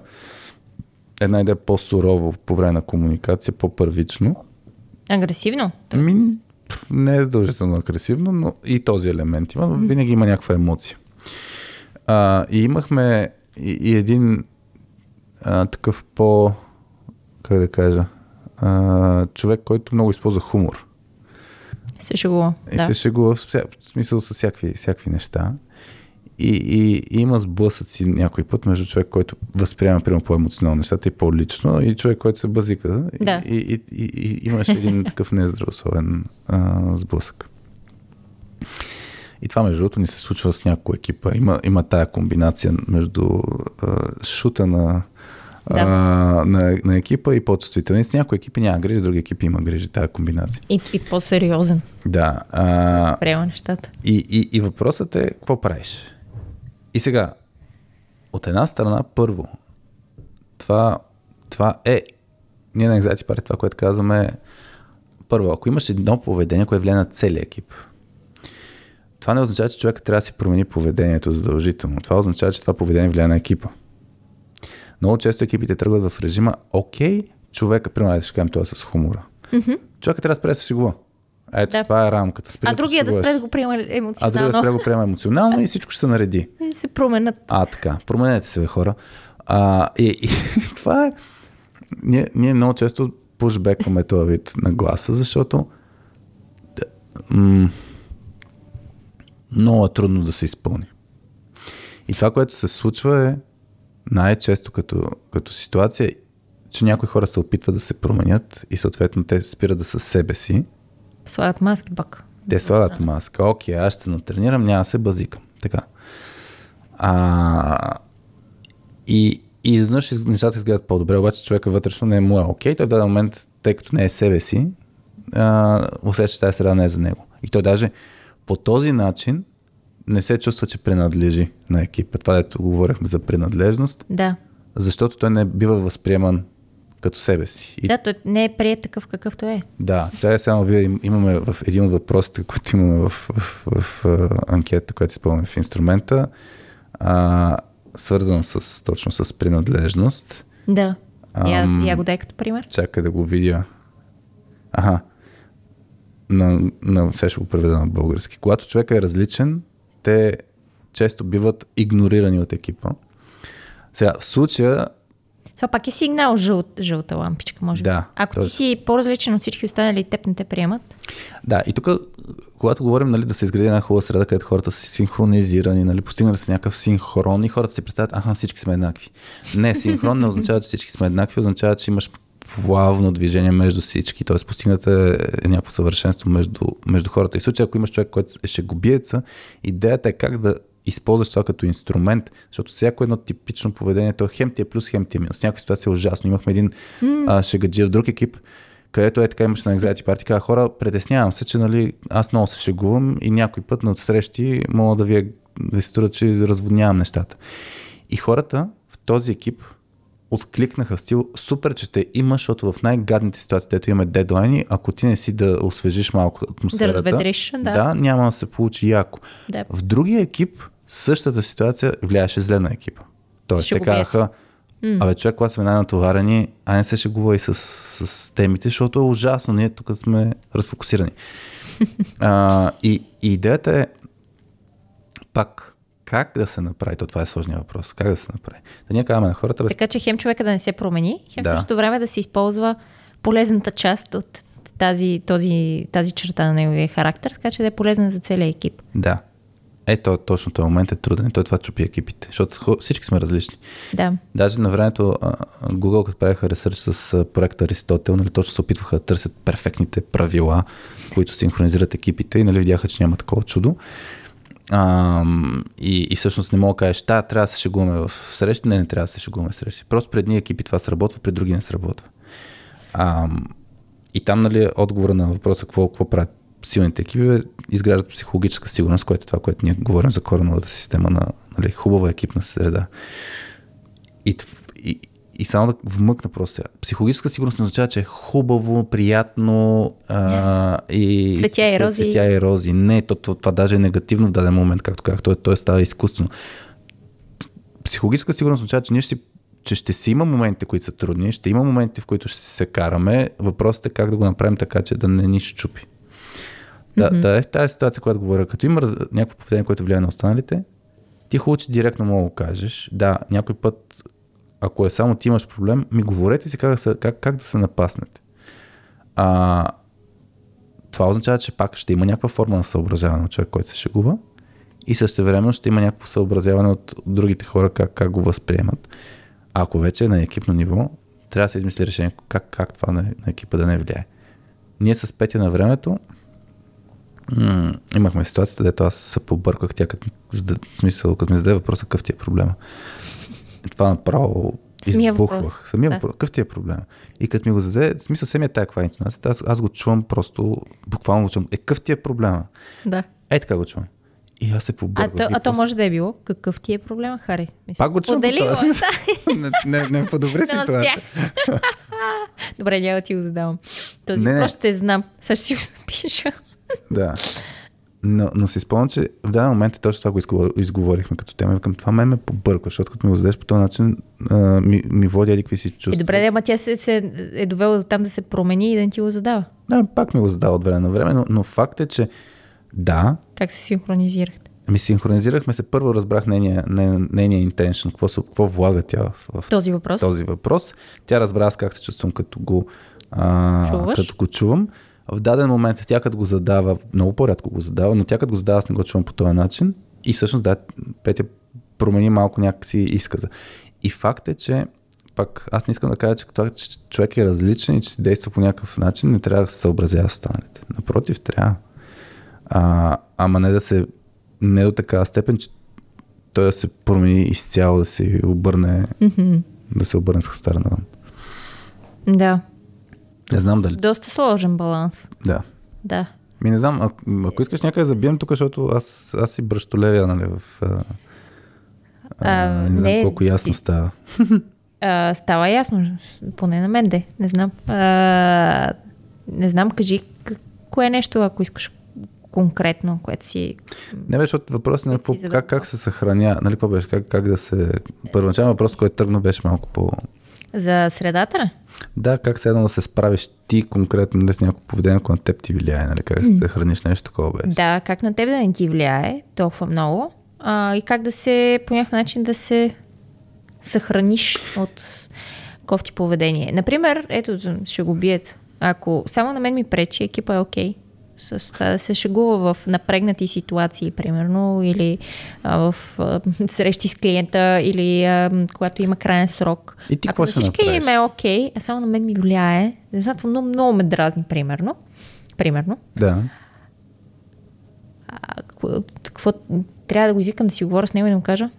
една идея по-сурово по време на комуникация, по-първично. Агресивно. Ми, не е задължително агресивно, но и този елемент има, но винаги има някаква емоция. А, и имахме и, и един а, такъв по, как да кажа, а, човек, който много използва хумор. Се шегува. И Да. се шегува в, в смисъл с всякакви, всякакви неща. И, и, и има сблъсъци някой път между човек, който възприема примерно по-емоционално нещата и по-лично, и човек, който се базика. Да. И, и, и, и, имаш един такъв нездравословен а, сблъсък. И това, между другото, ни се случва с някои екипа. Има, има тая комбинация между а, шута на, Да. а, на, на екипа и по-чувствителни. С някои екипи няма грижи, с други екипи има грижи, тая комбинация. И, и по-сериозен Да. А, приема нещата. и, и, и въпросът е, какво правиш? И сега, от една страна, първо, това, това е, ние на Anxiety Party, това, което казваме, първо, ако имаш едно поведение, което влияе на целия екип, това не означава, че човек трябва да си промени поведението задължително. Това означава, че това поведение влияе на екипа. Много често екипите тръгват в режима, окей, човека, примерно, да ще кажем това с хумора. Mm-hmm. Човека трябва да спре да се шегува. Ето, Да. това е рамката. Спри А другия да спре да го приема А другия да емоционално. спре го приема емоционално и всичко ще се нареди. И се променят. А, така. Променете се, бе, хора. А, и, и това е... Ние, ние много често пушбекваме този вид на гласа, защото да, м- много е трудно да се изпълни. И това, което се случва е най-често като, като ситуация, че някои хора се опитват да се променят и съответно те спират да са себе си. Слагат маски пак. Те слагат маска. Окей, аз ще се натренирам, няма да се базикам. Така. А, и, и изведнъж из- нещата изгледат по-добре, обаче човека вътрешно не е му е окей. Той в даден момент, тъй като не е себе си, а, усеща, че тази среда не е за него. И той даже по този начин не се чувства, че принадлежи на екипа. Това, дето говорихме за принадлежност, Да. защото той не бива възприеман като себе си. И Да, той не е прият такъв какъвто е. да, сега е само вие им- имаме в един от въпросите, които имаме в, в, в, в а, анкета, която изпълняваме в инструмента, а, свързан с, точно с принадлежност. Да. Я, Ам. я го дай като пример. Чакай да го видя. Ага. На, на, сега ще го преведа на български. Когато човек е различен, те често биват игнорирани от екипа. Сега, в случая Това пак е сигнал жълт, жълта лампичка, може би. Да, Ако ти тоест- си по-различен от всички останали, теб не те приемат. Да, и тук, когато говорим нали, да се изгради една хубава среда, където хората са синхронизирани, нали, постигнали са някакъв синхрон и хората си представят, аха, всички сме еднакви. Не, синхрон не означава, че всички сме еднакви, означава, че имаш плавно движение между всички, т.е. постигната е някакво съвършенство между, между хората. И в случай, ако имаш човек, който е шегобиеца, идеята е как да използваш това като инструмент, защото всяко едно типично поведение, то хем ти е плюс, хем ти е минус. Някаква ситуация е ужасно. Имахме един mm. а, шегаджи в друг екип, където е така имаше на Anxiety Party, каза хора, притеснявам се, че нали, аз много се шегувам и някой път на отсрещи мога да ви, да ви се струва, че разводнявам нещата. И хората в този екип откликнаха в стил, супер, че те имаш, защото в най-гадните ситуации, където имаме дедлайни, ако ти не си да освежиш малко атмосферата, разведриш, да. да, няма да се получи яко. Да. В другия екип същата ситуация влияеше зле на екипа. Тоест, те казаха, Абе, човек, когато сме най-натоварени, а не се ще говори с, с темите, защото е ужасно. Ние тук сме разфокусирани. а, и, и идеята е пак как да се направи, то това е сложния въпрос, как да се направи. Да ние казваме на хората, без... Така че хем човека да не се промени, хем Да. в същото време да се използва полезната част от тази, този, тази черта на неговия характер, така че да е полезна за целия екип. Да. Ето, точно този момент е труден. Той това чупи екипите, защото всички сме различни. Да. Даже на времето Google, като правиха ресърч с проекта Аристотел, нали, точно се опитваха да търсят перфектните правила, които синхронизират екипите и нали, видяха, че няма такова чудо. А, и, и всъщност не мога да кажеш, да, трябва да се шегуваме в срещи. Не, не трябва да се шегуваме в срещи. Просто пред едни екипи това сработва, пред други не сработва. А, и там, нали, отговора на въпроса какво, какво правят силните екипи, е, изграждат психологическа сигурност, което е това, което ние говорим за кореновата система на нали, хубава екипна среда. И, и, и само да вмъкна просто. Психологическа сигурност не означава, че е хубаво, приятно а, и... Цветя и рози. Цветя и рози. Не, то, това, това даже е негативно в даден момент, както казах, той, той става изкуствено. Психологическа сигурност означава, че ние ще си че ще си има моменти, които са трудни, ще има моменти, в които ще се караме. Въпросът е как да го направим така, че да не ни щупи. Да, mm-hmm. да е в тази ситуация, която говоря. Като има някакво поведение, което влияе на останалите, ти хубаво, че директно мога да кажеш. Да, някой път, ако е само ти имаш проблем, ми говорете си как как, как да се напаснете. А, това означава, че пак ще има някаква форма на съобразяване от човек, който се шегува и също време ще има някакво съобразяване от другите хора как, как го възприемат. А ако вече е на екипно ниво, трябва да се измисли решение как, как това на, на екипа да не влияе. Ние с Петя на времето м- имахме ситуацията, дето аз се побърках тя, като, в смисъл, като ми зададе въпроса какъв ти е проблема. Това направо Самия избухвах. въпрос. Самия Да. въпрос. Какъв ти е проблема? И като ми го зададе, в смисъл, самия тая каква е интонацията, аз, аз го чувам просто, буквално го чувам. Е, какъв ти е проблема? Да. Е, така го чувам. И аз се А, побърках. то, и а то после- може да е било. Какъв ти е проблема, Хари? Мисля, Пак го чувам. Подели по го. не, не, не подобри ситуация. успях. Добре, няма ти го задавам. Този Не, не. въпрос ще знам. Сега ще си го запиша. Да. Но, но си спомням, че в даден момент е точно това го изговор- изговорихме като тема. Викам, това мен ме побърква, защото като ми го зададеш по този начин, а, ми, ми води еди какви си чувства. Е, добре, ама тя се, се е довела до там да се промени и да не ти го задава. Да, пак ми го задава от време на време, но, но факт е, че да, Как се синхронизирахте? ми синхронизирахме се, първо разбрах нейния, нейния, intention, какво, какво влага тя в, в Този въпрос? този въпрос. Тя разбра аз как се чувствам като го, а, Чуваш? като го чувам. В даден момент тя като го задава, много по-рядко го задава, но тя като го задава, аз не го чувам по този начин. И всъщност, да, Петя промени малко някакси изказа. И факт е, че пак аз не искам да кажа, че това, че човек е различен и че се действа по някакъв начин, не трябва да се съобразява с останалите. Напротив, трябва. А, ама не да се, не до такава степен, че той да се промени изцяло, да се обърне, Мгм. да се обърне с стара навън. Да. Не знам дали. Доста сложен баланс. Да. Да. Ми не знам, ако, ако искаш някъде забием тук, защото аз, аз си бръщолевия, нали, в... А, а, А, не знам не, колко ясно ти- става. А, става ясно, поне на мен де. Не знам. А, не знам, кажи кое е нещо, ако искаш конкретно, което си... Не беше от въпроса на Как какво- как, как се съхраня, нали, какво беше, как, как да се... Първоначално въпрос, който тръгна, беше малко по... За средата ли? Да, как се едно да се справиш ти конкретно нали, с някакво поведение, което на теб ти влияе, нали, как да се съхраниш нещо такова беше. Да, как на теб да не ти влияе толкова много а, и как да се, по някакъв начин да се съхраниш от кофти поведение. Например, ето, ще го бият. Ако само на мен ми пречи, екипа е окей. С това да се шегува в напрегнати ситуации, примерно, или а, в а, срещи с клиента, или а, когато има крайен срок. И ти Ако какво на всички направиш? им е окей, а само на мен ми влияе, не знам, много, много ме дразни, примерно. Примерно. Да. А, какво, трябва да го извикам да си говоря с него и да му кажа?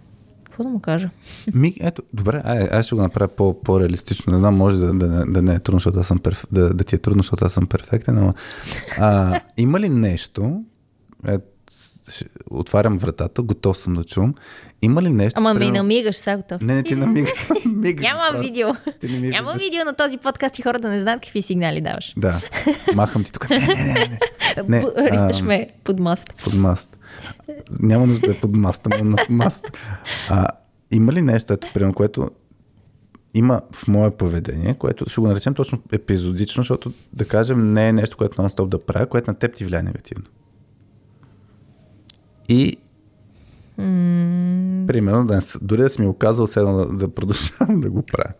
Какво да му кажа? Ми, ето, добре, ай, аз ще го направя по, по-реалистично. Не знам, може да, да, да, не е трудно, защото аз съм перф... да, да ти е трудно, защото аз съм перфектен, но а, има ли нещо, е, отварям вратата, готов съм да чувам, има ли нещо... Ама ми примерно- намигаш, сега готов. Не, не ти намигаш. мигаш Няма просто. видео. Ми Няма виждаш. видео на този подкаст и хората не знаят какви сигнали даваш. Да, махам ти тук. Не, не, не, не. Не, Риташ ме под маст. Под маст. Няма нужда да е под маста, но над маст. А, има ли нещо, ето, примерно, което има в мое поведение, което ще го наречем точно епизодично, защото да кажем не е нещо, което нон-стоп да правя, което на теб ти влияе негативно. И примерно, да, дори да си ми го казал, седно да, да продължавам да го правя.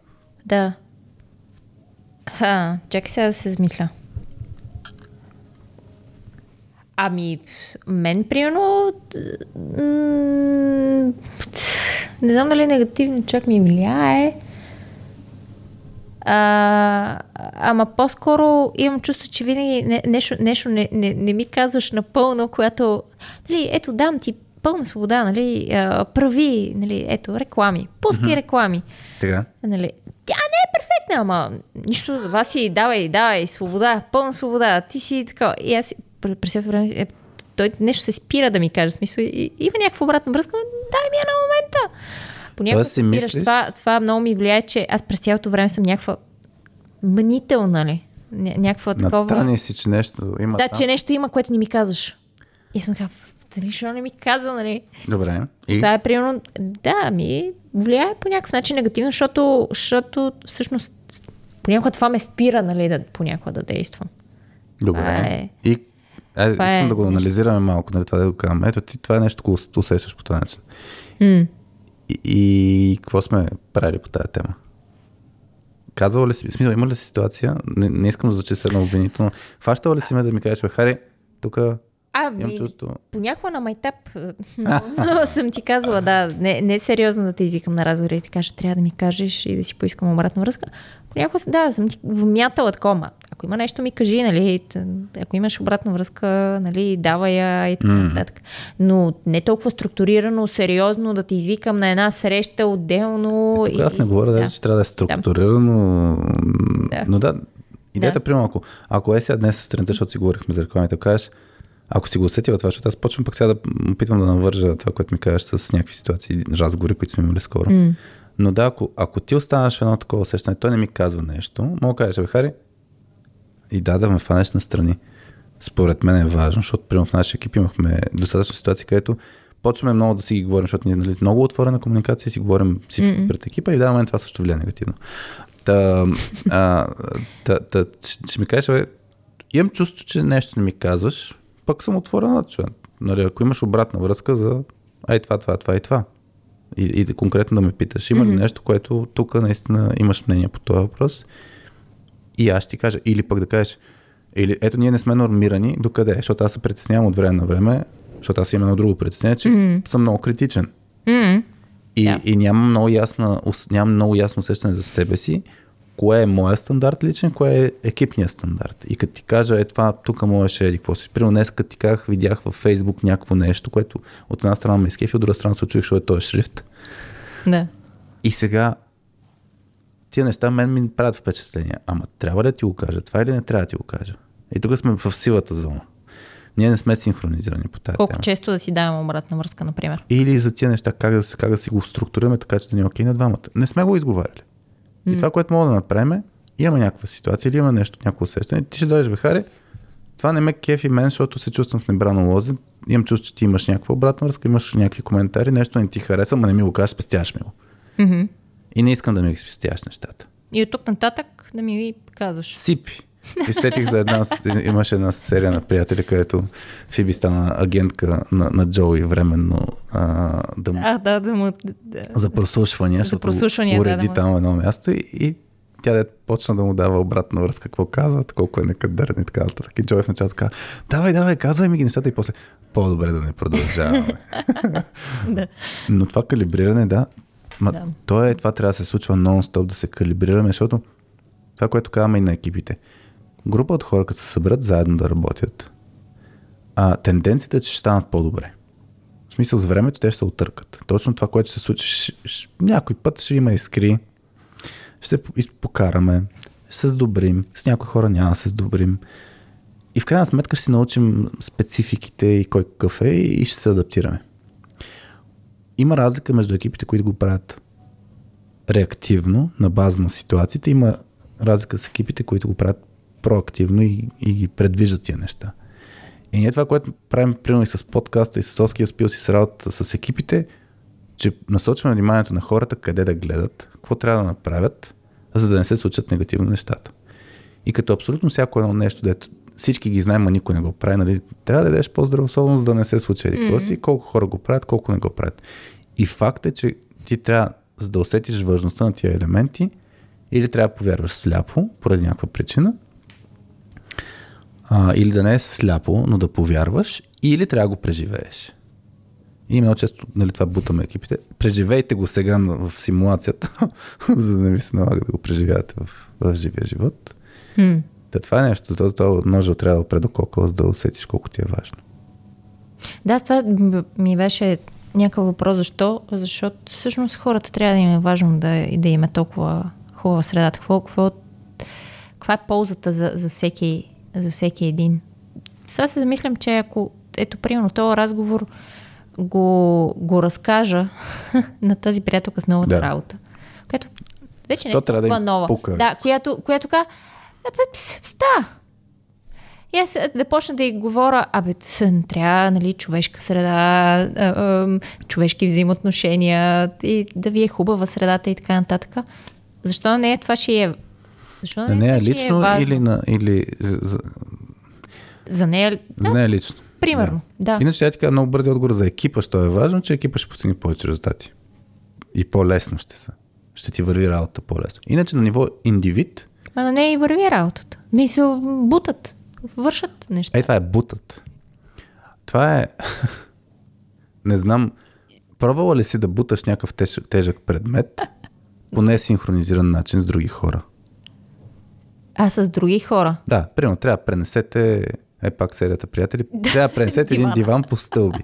Да. Ха, чакай сега да се замисля. Ами, мен, примерно, м- не знам дали негативно чак ми влияе. А, ама по-скоро имам чувство, че винаги не, нещо, нещо не, не, не ми казваш напълно, което... Нали, ето, дам ти пълна свобода, нали, а, прави, нали, ето, реклами, пускай реклами. Така. Нали, тя не е перфектна, ама нищо за вас си, давай, давай, свобода, пълна свобода, ти си така. И аз пр- през цялото време, е, той нещо се спира да ми каже, смисъл, и, има някаква обратна връзка, но дай ми я на момента. Понякога си мислиш- това, това много ми влияе, че аз през цялото време съм някаква мнителна, ли? Ня- някаква такова... Натани си, че нещо има Да, там. че нещо има, което не ми казваш. И съм така, дали що не ми каза, нали? Добре. И Това е примерно, да, ми влияе по някакъв начин негативно, защото, защото всъщност понякога това ме спира, нали, да, понякога да действам. Добре. Това е- И това искам е да го анализираме малко, нали, това да го кажем. Ето ти, това е нещо, което усещаш по този начин. М. И, и какво сме правили по тази тема? Казвала ли си, в смисъл, има ли си ситуация, не, не искам да звучи едно обвинително, фащала ли си ме да ми кажеш, Хари, тук Ами, имам чувство, понякога на майтап но, съм ти казвала, да, не, не е сериозно да те извикам на разговор и ти кажа, трябва да ми кажеш и да си поискам обратна връзка. Понякога, да, съм ти вмятала такова, ако има нещо ми кажи, нали, ако имаш обратна връзка, нали, давай я и така нататък. Но не толкова структурирано, сериозно да те извикам на една среща отделно. Тук аз не говоря да. че трябва да е структурирано, Да. но да, идеята, Да. примерно, ако, ако е сега днес сутринта, защото си говорихме за рекламите, кажеш, ако си го усетила това, защото аз почвам пък сега да опитвам да навържа това, което ми кажеш с някакви ситуации, разговори, които сме имали скоро. М. Но да, ако, ако ти останеш в едно такова усещане, той не ми казва нещо, мога да кажеш, Хари, и да, да ме фанеш настрани. Според мен е важно, защото примерно в нашия екип имахме достатъчно ситуации, където почваме много да си ги говорим, защото ние нали, много отворена комуникация си говорим всичко Мгм. пред екипа и да, на мен това също влияе негативно. Та, а, та, та, ще, ще ми кажеш, бе, имам чувство, че нещо не ми казваш, пък съм отворен да чуя. Нали, ако имаш обратна връзка за ай това, това, това и това. И, и конкретно да ме питаш, има ли нещо, което тук наистина имаш мнение по този въпрос? И аз ще ти кажа. Или пък да кажеш, или ето ние не сме нормирани докъде, защото аз се притеснявам от време на време, защото аз имам едно друго притеснение, че mm-hmm. съм много критичен. М. И, Да. и нямам, много ясна, нямам много ясно усещане за себе си, кое е моя стандарт личен, кое е екипния стандарт. И като ти кажа, е това, тук можеше, еди какво си. Примерно днес, като ти казах, видях във Фейсбук някакво нещо, което от една страна ме изкефи, от друга страна се очуих, защото е този шрифт. Да. И сега тия неща мен ми правят впечатление. Ама трябва ли да ти го кажа това или не трябва да ти го кажа? И тук сме в силата зона. Ние не сме синхронизирани по тази Колко тема. често да си давам обратна връзка, например. Или за тия неща, как да, си- как да си го структурираме така, че да ни е окей на двамата. Не сме го изговаряли. И това, което мога да направим, е, имаме някаква ситуация или има нещо, някакво усещане. Ти ще дойдеш, бе, Хари, това не ме кефи мен, защото се чувствам в небрано лозе. Имам чувство, че ти имаш някаква обратна връзка, имаш някакви коментари, нещо не ти хареса, ма не ми го кажеш, спестяваш ми го. Мгм. И не искам да ми ги спестяваш нещата. И от тук нататък да ми казваш. Сипи. И сетих за една, имаше една серия на приятели, където Фиби стана агентка на, на Джоуи временно а, да му, А, да, да му... Да. за прослушвания, За прослушвания, да, уреди да му- там едно място и, и тя да почна да му дава обратна връзка, какво казва, колко е некадърен и така нататък. И Джой в началото казва, давай, давай, казвай ми ги нещата и после по-добре да не продължаваме. Да. Но това калибриране, да, ма, Да. то е, това трябва да се случва нон-стоп, да се калибрираме, защото това, което казваме и на екипите, група от хора, като се съберат заедно да работят, а, тенденцията е, че ще станат по-добре. В смисъл, с времето те ще се отъркат. Точно това, което ще се случи, ш, ш, някой път ще има искри, ще покараме, ще се сдобрим, с някои хора няма да се сдобрим. И в крайна сметка ще си научим спецификите и кой какъв е и ще се адаптираме. Има разлика между екипите, които го правят реактивно, на база на ситуациите. Има разлика с екипите, които го правят проактивно и, и ги предвиждат тия неща. И ние това, което правим примерно и с подкаста, и с Соския спил си с работата с екипите, че насочваме вниманието на хората къде да гледат, какво трябва да направят, за да не се случат негативно нещата. И като абсолютно всяко едно нещо, дето всички ги знаем, а никой не го прави, нали, трябва да дадеш по-здравословно, за да не се случи какво си, колко хора го правят, колко не го правят. И факт е, че ти трябва, за да усетиш важността на тия елементи, или трябва да повярваш сляпо, поради някаква причина, а, или да не е сляпо, но да повярваш, или трябва да го преживееш. И много често нали, това бутаме екипите. Преживейте го сега в симулацията, за да не ви се налага да го преживявате в, в живия живот. Та това е нещо, този, този ножа трябва да опре до кокала, за да усетиш колко ти е важно. Да, с това ми беше някакъв въпрос. Защо? Защото всъщност хората трябва да им е важно да, да им е толкова хубава средата. Какво, какво, каква е ползата за, за, всеки, за всеки един? Сега се замислям, че ако, ето, примерно, този разговор го, го разкажа на тази приятелка с новата Да. работа, която вече не То е да толкова им нова. пука. Да, която, която каза, ста. И аз да почна да й говоря, абе, трябва, нали, човешка среда, а, а, човешки взаимоотношения, и да ви е хубава средата и така нататък. Защо не е това ще е? Защо На нея ще лично важно? или, на, или за, за, нея, за нея лично? примерно, да. Иначе тя ти кажа много бързи отговор за екипа, що е важно, че екипа ще постигне повече резултати. И по-лесно ще са. Ще ти върви работа по-лесно. Иначе на ниво индивид, Ма на нея и върви работата. Мисъл, бутат, вършат неща. Ей, това е бутът. Това е... Не знам. Пробвала ли си да буташ някакъв теж, тежък предмет по несинхронизиран начин с други хора? А с други хора. Да, примерно трябва да пренесете, е пак серията приятели, трябва да пренесете един диван по стълби.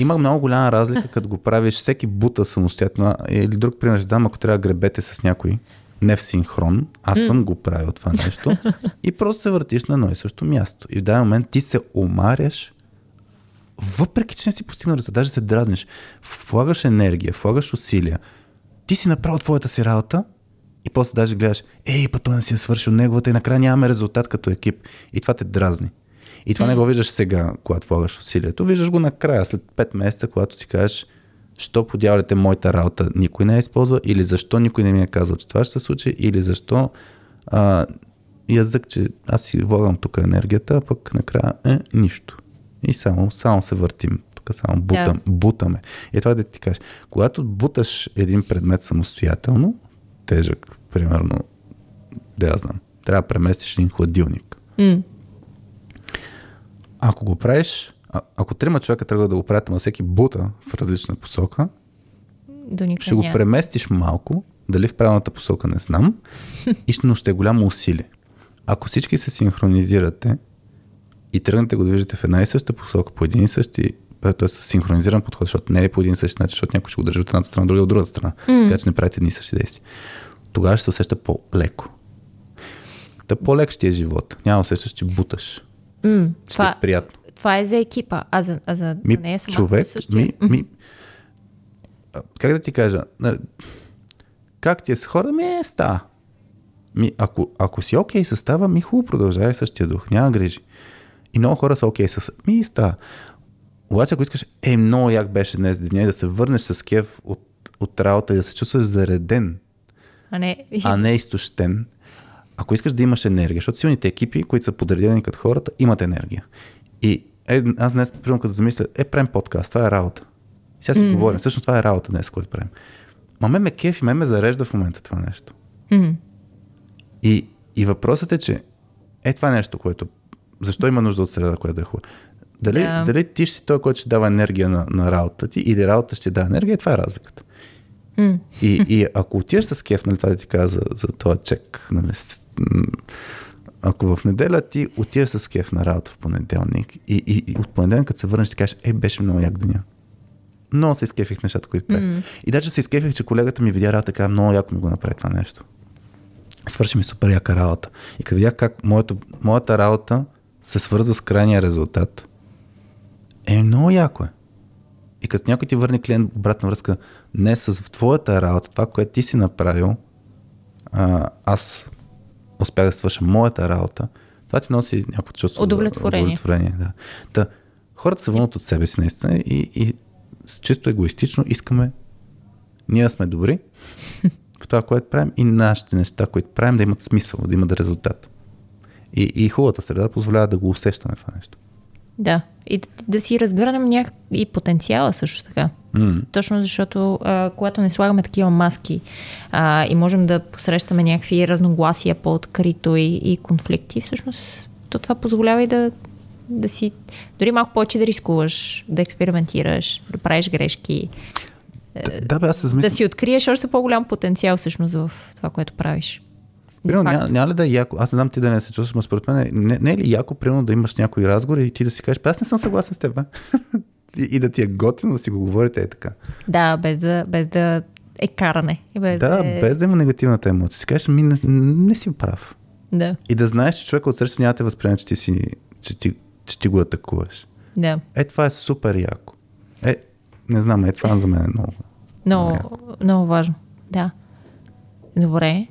Има много голяма разлика, като го правиш всеки бута самостоятелно. Или друг пример ще дам, ако трябва да гребете с някой не в синхрон. Аз съм го правил това нещо. И просто се въртиш на едно и също място. И в даден момент ти се омаряш, въпреки че не си постигнал резултат, даже се дразниш, влагаш енергия, влагаш усилия, ти си направил твоята си работа и после даже гледаш, ей, па той не си е свършил неговата и накрая нямаме резултат като екип. И това те дразни. И това не го виждаш сега, когато влагаш усилието. Виждаш го накрая, след 5 месеца, когато си кажеш, що по дяволите моята работа никой не е използва, или защо никой не ми е казал, че това ще се случи, или защо а, язък, че аз си влагам тук енергията, а пък накрая е нищо. И само, само се въртим. Тук само бутам, Да. бутаме. И това е да ти кажеш. Когато буташ един предмет самостоятелно, тежък, примерно, да я знам, трябва да преместиш един хладилник. М. Ако го правиш, а, ако трима човека тръгват да го правят, ама всеки бута в различна посока, До ще го преместиш малко, дали в правилната посока не знам, и но ще е голямо усилие. Ако всички се синхронизирате и тръгнете го да виждате в една и съща посока, по един и същи, т.е. с синхронизиран подход, защото не е по един и същи начин, защото някой ще го държи от едната страна, другия от другата страна, mm. така че не правите едни и същи действия. Тогава ще се усеща по-леко. Та по-лек ще е живот. Няма да усещаш, че буташ. М. Ще Това, е приятно. това е за екипа, а за, а за, Ми, нея самата човек, същия. ми, ми, как да ти кажа, как ти е с хора, ми е ста. Ми, ако, ако си окей с става, ми хубаво продължавай същия дух, няма грижи. И много хора са окей с ми ста. Обаче, ако искаш, е, много як беше днес деня да се върнеш с кев от, от работа и да се чувстваш зареден, А не, а не изтощен. Ако искаш да имаш енергия, защото силните екипи, които са подредени като хората, имат енергия. И е, аз днес, примерно, като замисля, е, правим подкаст, това е работа. И сега си mm-hmm. говорим, всъщност това е работа днес, което правим. Ма ме ме кефи, ме ме зарежда в момента това нещо. М. И, и въпросът е, че е това нещо, което... Защо има нужда от среда, която да е хубава? Дали, Да. дали ти ще си той, който ще дава енергия на, на работата ти, или работа ще дава енергия, това е разликата. И, и ако отидеш с кеф, нали, това да ти каза за, за този чек, нали, ако в неделя ти отидеш с кеф на работа в понеделник и, и, и от понеделник, като се върнеш, ти кажеш, е, беше много як деня. Много се изкефих нещата, които правих. Mm. И даже се изкефих, че колегата ми видя работа, така много яко ми го направи това нещо. Свърши ми супер яка работа. И като видях как моето, моята работа се свързва с крайния резултат, е много яко е. И като някой ти върне клиент обратна връзка, не с твоята работа, това, което ти си направил, а, аз успях да свърша моята работа, това ти носи някакво чувство. Удовлетворение. удовлетворение да. Та, хората се вълнат от себе си наистина и, и чисто егоистично искаме ние сме добри в това, което правим и нашите неща, които правим, да имат смисъл, да имат резултат. И, и хубавата среда позволява да го усещаме това нещо. Да. И да, да си разгърнем няк... и потенциала също така. М. Точно защото а, когато не слагаме такива маски а, и можем да посрещаме някакви разногласия по-открито и, и конфликти, всъщност то това позволява и да, да си дори малко повече да рискуваш, да експериментираш, да правиш грешки, Да, да, бе, аз се да си откриеш още по-голям потенциал всъщност в това, което правиш. Примерно, няма, няма ли да е яко, аз не знам ти да не се чувстваш, но според мен не, не е ли яко, примерно, да имаш някой разговор и ти да си кажеш, «Бе, аз не съм съгласен с теб, бе». и, и да ти е готино да си го говорите е така. Да, без да, без да е каране. И без Да, е... без да има негативната емоция. Си кажеш, ми не, не си прав. Да, И да знаеш, че човек от среща няма да те възприема, че ти, си, че ти, че ти го атакуваш. да. Е, това е супер яко. Е, не знам, е, това за мен е много. Много, много важно. Да. Добре.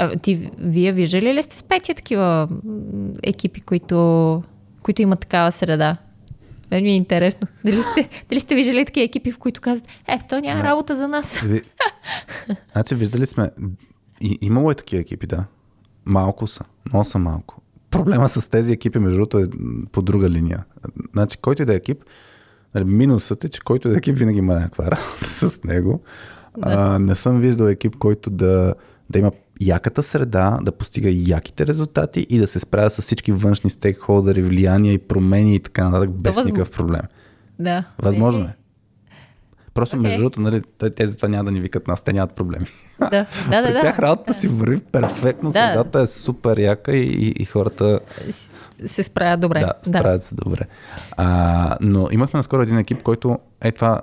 А, ти, вие виждали ли сте с Петя такива екипи, които, които имат такава среда? Мен ми е интересно. Дали сте, дали сте виждали такива екипи, в които казват, е, то няма Не. работа за нас. Ви... Значи, виждали сме. И, имало е такива екипи, да. Малко са. Много са малко. Проблема с тези екипи, между другото, е по друга линия. Значи, който и да е екип, нали, минусът е, че който и да е екип винаги има някаква работа с него. А, не съм виждал екип, който да, да има яката среда, да постига яките резултати и да се справя с всички външни стейкхолдери, влияния и промени и така нататък, без възм- никакъв проблем. Да. Възможно е. Просто Окей. между другото, нали, те- затова няма да ни викат нас, те нямат проблеми. Да, да, да. При да. тях работата си върви перфектно, Да. средата е супер яка и, и, и хората се справят добре. да, справят се добре. А, но имахме наскоро един екип, който е това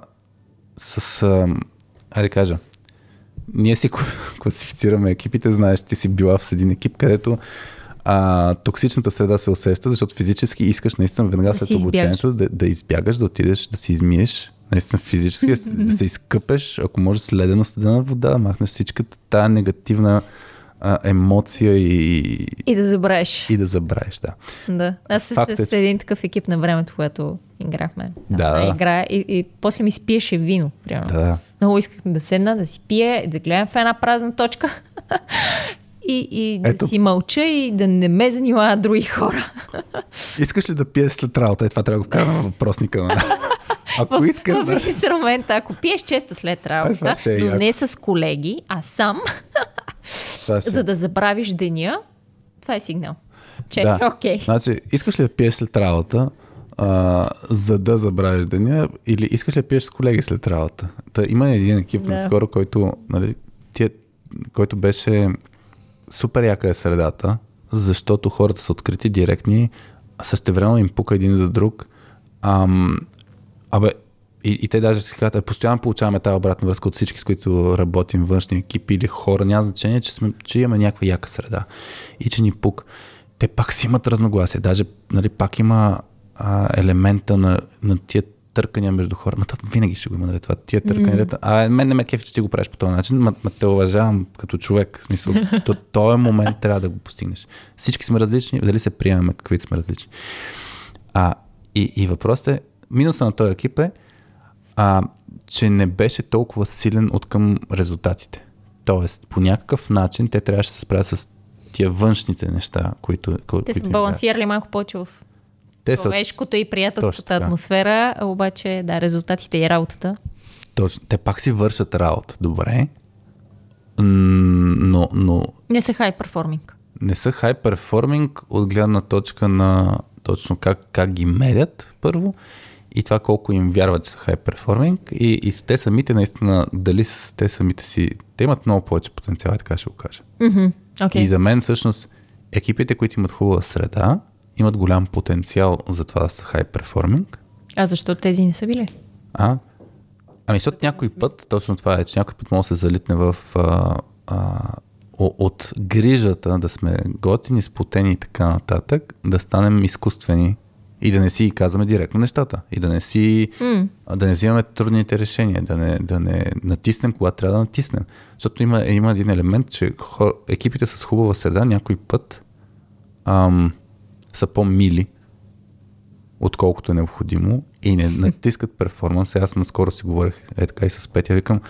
с, а, айде да кажа, ние си класифицираме екипите, знаеш, ти си била в един екип, където а, токсичната среда се усеща, защото физически искаш наистина веднага Да след обучението да, да избягаш, да отидеш, да си измиеш, наистина физически, да се- изкъпеш, ако може с ледена студена вода, да махнеш всичката тая негативна а, емоция и, И да забравиш. и да забравиш, да. Да. Аз с, Факт е, с един такъв екип на времето, когато играхме. Да, да. Игра, и, и после ми спиеше вино, примерно. Да, Много исках да седна, да си пия, да гледам в една празна точка и, и да Ето. си мълча и да не ме занимават други хора. Искаш ли да пиеш след работа? Е, това трябва да го вкарам в въпросника. нали? Ако в, искаш, в да. инструмента, ако пиеш често след това работа, е но яко. не с колеги, а сам, ще- за да забравиш деня, това е сигнал. Че, Да. окей. Значи, искаш ли да пиеш след работа, а, за да забравиш деня, или искаш ли да пиеш с колеги след работа? Та, има един екип Да. да. наскоро, който, нали, тия, който беше супер яка е средата, защото хората са открити, директни, а същевременно им пука един за друг. Ам, абе, и, и те даже си казват, «Е, постоянно получаваме тази обратна връзка от всички, с които работим, външни екипи или хора. Няма значение, че, сме, че имаме някаква яка среда и че ни пук. Те пак си имат разногласия. Даже нали, пак има а, елемента на, на тия търкания между хора. Ма това винаги ще го има, нали, това, тия търкания. Mm. А мен не ме кефи, че ти го правиш по този начин, ма, ма те уважавам като човек. В смисъл, то, този момент трябва да го постигнеш. Всички сме различни, дали се приемаме каквито сме различни. А, и, и въпросът е, минуса на този екип е, а, че не беше толкова силен от към резултатите. Тоест, по някакъв начин те трябваше да се справят с тия външните неща, които. Те които са балансирали малко повече в Те са, човешкото и приятелската атмосфера, обаче, да, резултатите и работата. точно, те пак си вършат работа. Добре. Но, но Не са хай перформинг. не са хай перформинг от гледна точка на точно как, как ги мерят първо и това колко им вярват, че са хай перформинг и, и те самите наистина, дали с те самите си, те имат много повече потенциал, така ще го кажа. Окей. И за мен всъщност екипите, които имат хубава среда, имат голям потенциал за това да са хай перформинг. А защо тези не са били? А? Ами, защото някой път, точно това е, че някой път може да се залитне в а, а, от грижата да сме готини, спотени и така нататък, да станем изкуствени и да не си казваме директно нещата. И да не си, М. да не взимаме трудните решения, да не, да не натиснем, когато трябва да натиснем. Защото има, има един елемент, че хор, екипите с хубава среда някой път ам, са по-мили, отколкото е необходимо и не натискат перформанс. Аз наскоро си говорих е така и с Петя, викам,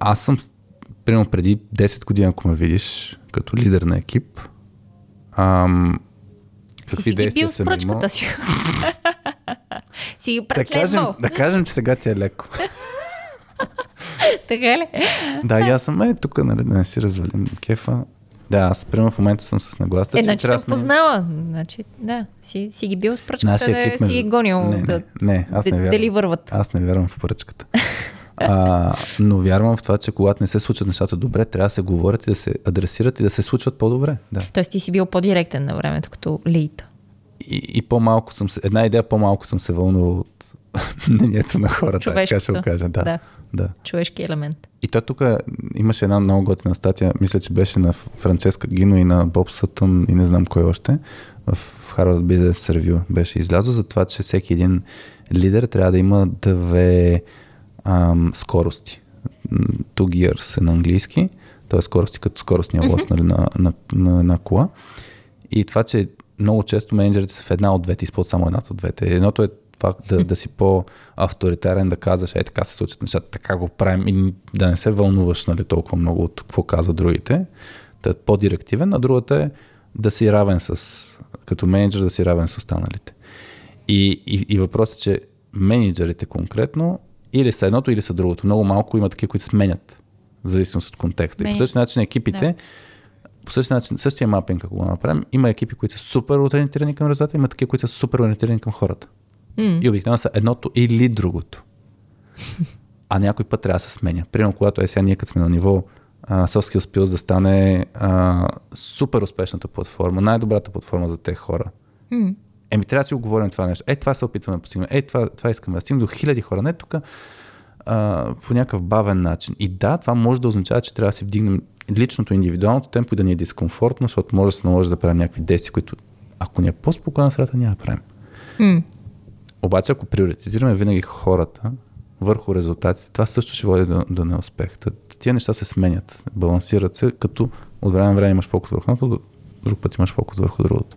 аз съм, примерно преди 10 години, ако ме видиш като лидер на екип, ам, какви си действия съм имал. си. си ги Да кажем, да кажем, че сега ти е леко. Така ли? да, и аз съм е тук, нали, да не си развалим кефа. Да, аз примерно в момента съм с нагласа. Е, значи съм познала. Значи, да, си, си ги бил с пръчката, Нашия да екип си ги гонил. Не, не, да, не, аз не вярвам. Дали върват. Аз не вярвам в поръчката. А, но вярвам в това, че когато не се случват нещата добре, трябва да се говорят и да се адресират и да се случват по-добре. Да. Тоест ти си бил по-директен на времето като лид. И, и по-малко съм се, една идея по-малко съм се вълнувал от мнението на хората, така ще Човешкото. го кажа. Да, Да. Да. Човешки елемент. И то тук имаше една много готина статия, мисля, че беше на Франческа Гино и на Боб Сътън и не знам кой още. В Harvard Business Review беше излязло за това, че всеки един лидер трябва да има две ам, скорости. Two gears е на английски, т.е. скорости като скоростния лост нали, на, на, на една кола. И това, че много често менеджерите са в една от двете, използват само едната от двете. Едното е това да, да си по-авторитарен, да казваш, е така се случат нещата, така го правим и да не се вълнуваш нали, толкова много от какво казват другите. Та е по-директивен, а другата е да си равен с, като менеджер да си равен с останалите. И, и, и въпросът е, че менеджерите конкретно или са едното, или са другото. Много малко има такива, които сменят, в зависимост от контекста. И по Мен- същия начин екипите, Да. по същия начин, същия мапинг, ако го направим, има екипи, които са супер ориентирани към резултата, има такива, които са супер ориентирани към хората. И обикновено са едното или другото. А някой път трябва да се сменя. Примерно, когато е сега ние като сме на ниво а, Soft Skills Pills да стане а, супер успешната платформа, най-добрата платформа за тези хора. М. Еми, трябва да си го говорим това нещо. Е, това се опитваме да постигнем. Е, това, това искаме да стигнем до хиляди хора. Не тук а, по някакъв бавен начин. И да, това може да означава, че трябва да си вдигнем личното, индивидуалното темпо и да ни е дискомфортно, защото може да се наложи да правим някакви действия, които ако ни е по-спокойна средата, няма да правим. М. Обаче, ако приоритизираме винаги хората върху резултатите, това също ще води до, до неуспех. Тия неща се сменят, балансират се, като от време на време имаш фокус върху едното, друг път имаш фокус върху другото.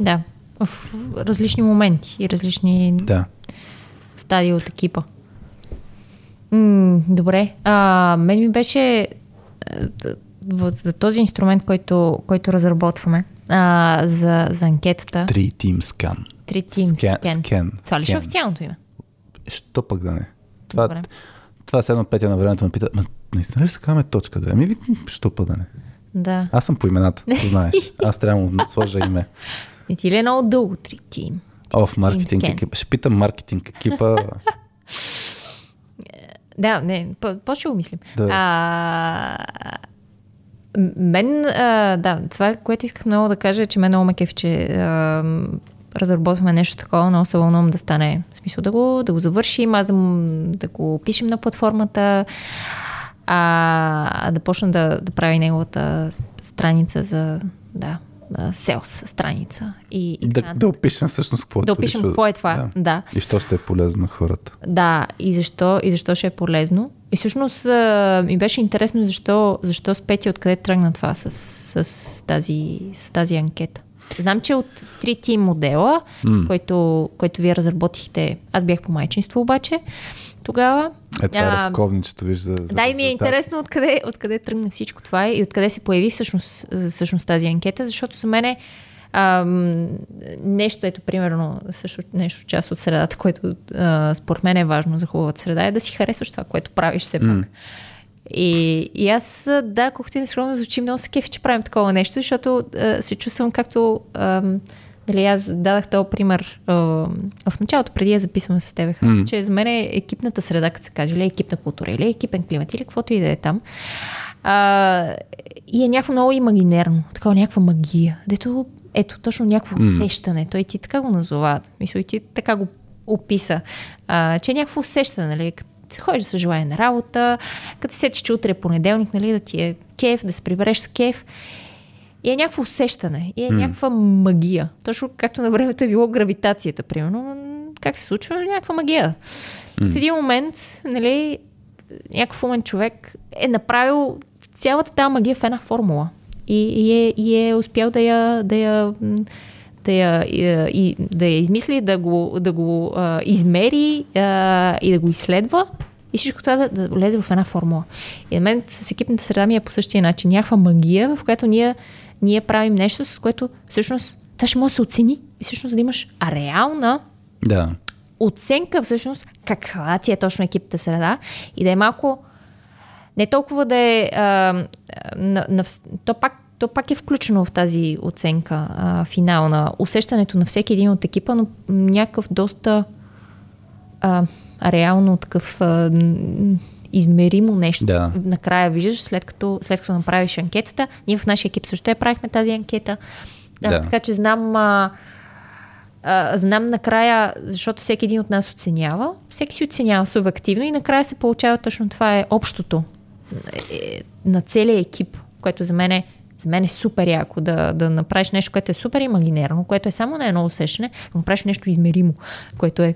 Да. В различни моменти и различни Да. стадии от екипа. М, добре. А, мен ми беше за този инструмент, който, който разработваме, а, за, за анкетата. Три Team Scan. Team Scan. Scan. Scan. Това ли ще е официалното име? Що пък да не? Това, Добре. това едно Петя на времето ме пита, ма наистина ли се казваме точка да? Ами викам, що пък да не? Да. Аз съм по имената, знаеш. Аз трябва да сложа име. Не ти ли е много дълго три тим? О, в маркетинг екипа. Ще питам маркетинг екипа. Да, не, по- по-ще го мислим. Да. А, мен, а, да, това, което исках много да кажа е, че мен много ме кефи, че а, разработваме нещо такова, много се вълнувам да стане, в смисъл да го, да го завършим, аз да, да го пишем на платформата, а, да почна да, да прави неговата страница за, да, sales страница. И, и да, така. да опишем всъщност какво да опишем какво е това. Да. И що ще е полезно на хората. Да, и защо, и защо ще е полезно. И всъщност а, ми беше интересно защо, защо с Пети откъде тръгна това с, с, тази, с тази анкета. Знам, че от 3T модела, mm. който, който вие разработихте, аз бях по майчинство обаче, тогава. Е, това е А, разковничето, виж за, за да, и ми е интересно откъде, откъде тръгна всичко това и откъде се появи всъщност, всъщност тази анкета, защото за мен е ам, нещо, ето примерно, също нещо част от средата, което а, според мен е важно за хубавата среда, е да си харесваш това, което правиш все пак. И, и аз, а, да, колкото и скромно звучи, много се кефи, че правим такова нещо, защото а, се чувствам както... ам, Дали аз дадах този пример а, в началото, преди да записвам с тебе, mm. че за мен е екипната среда, като се каже, или екипна култура, или екипен климат, или каквото и да е там. А, и е някакво много имагинерно, такова някаква магия, дето ето точно някакво mm. усещане. Той ти така го назова, мисля, и ти така го описа, а, че е някакво усещане, нали, ходиш с желание на работа, като се сетиш, че утре е понеделник, нали, да ти е кеф, да се прибереш с кеф. И е някакво усещане, и е mm. някаква магия. Точно както на времето е било гравитацията, примерно. Как се случва? Някаква магия. Mm. В един момент, нали, някакъв умен човек е направил цялата тази магия в една формула. И, и, е, и е успял да я, да я, да я, и, да я измисли, да го, да го а, измери а, и да го изследва. И всичко това да, да влезе в една формула. И на мен с екипната среда ми е по същия начин. Някаква магия, в която ние, ние правим нещо, с което всъщност това ще може да се оцени. И всъщност да имаш реална Да. оценка всъщност каква ти е точно екипната среда и да е малко не толкова да е а, на, на, то, пак, то пак е включено в тази оценка а, финална. Усещането на всеки един от екипа, но някакъв доста а, реално такъв а, измеримо нещо. Да. Накрая виждаш, след като, след като направиш анкетата. Ние в нашия екип също я правихме тази анкета. Да. Да. Така че знам, а, а, знам накрая, защото всеки един от нас оценява, всеки си оценява субективно и накрая се получава точно това е общото е, на целия екип, което за мен е за мен е супер яко да, да направиш нещо, което е супер имагинерно, което е само на едно усещане, да направиш нещо измеримо, което е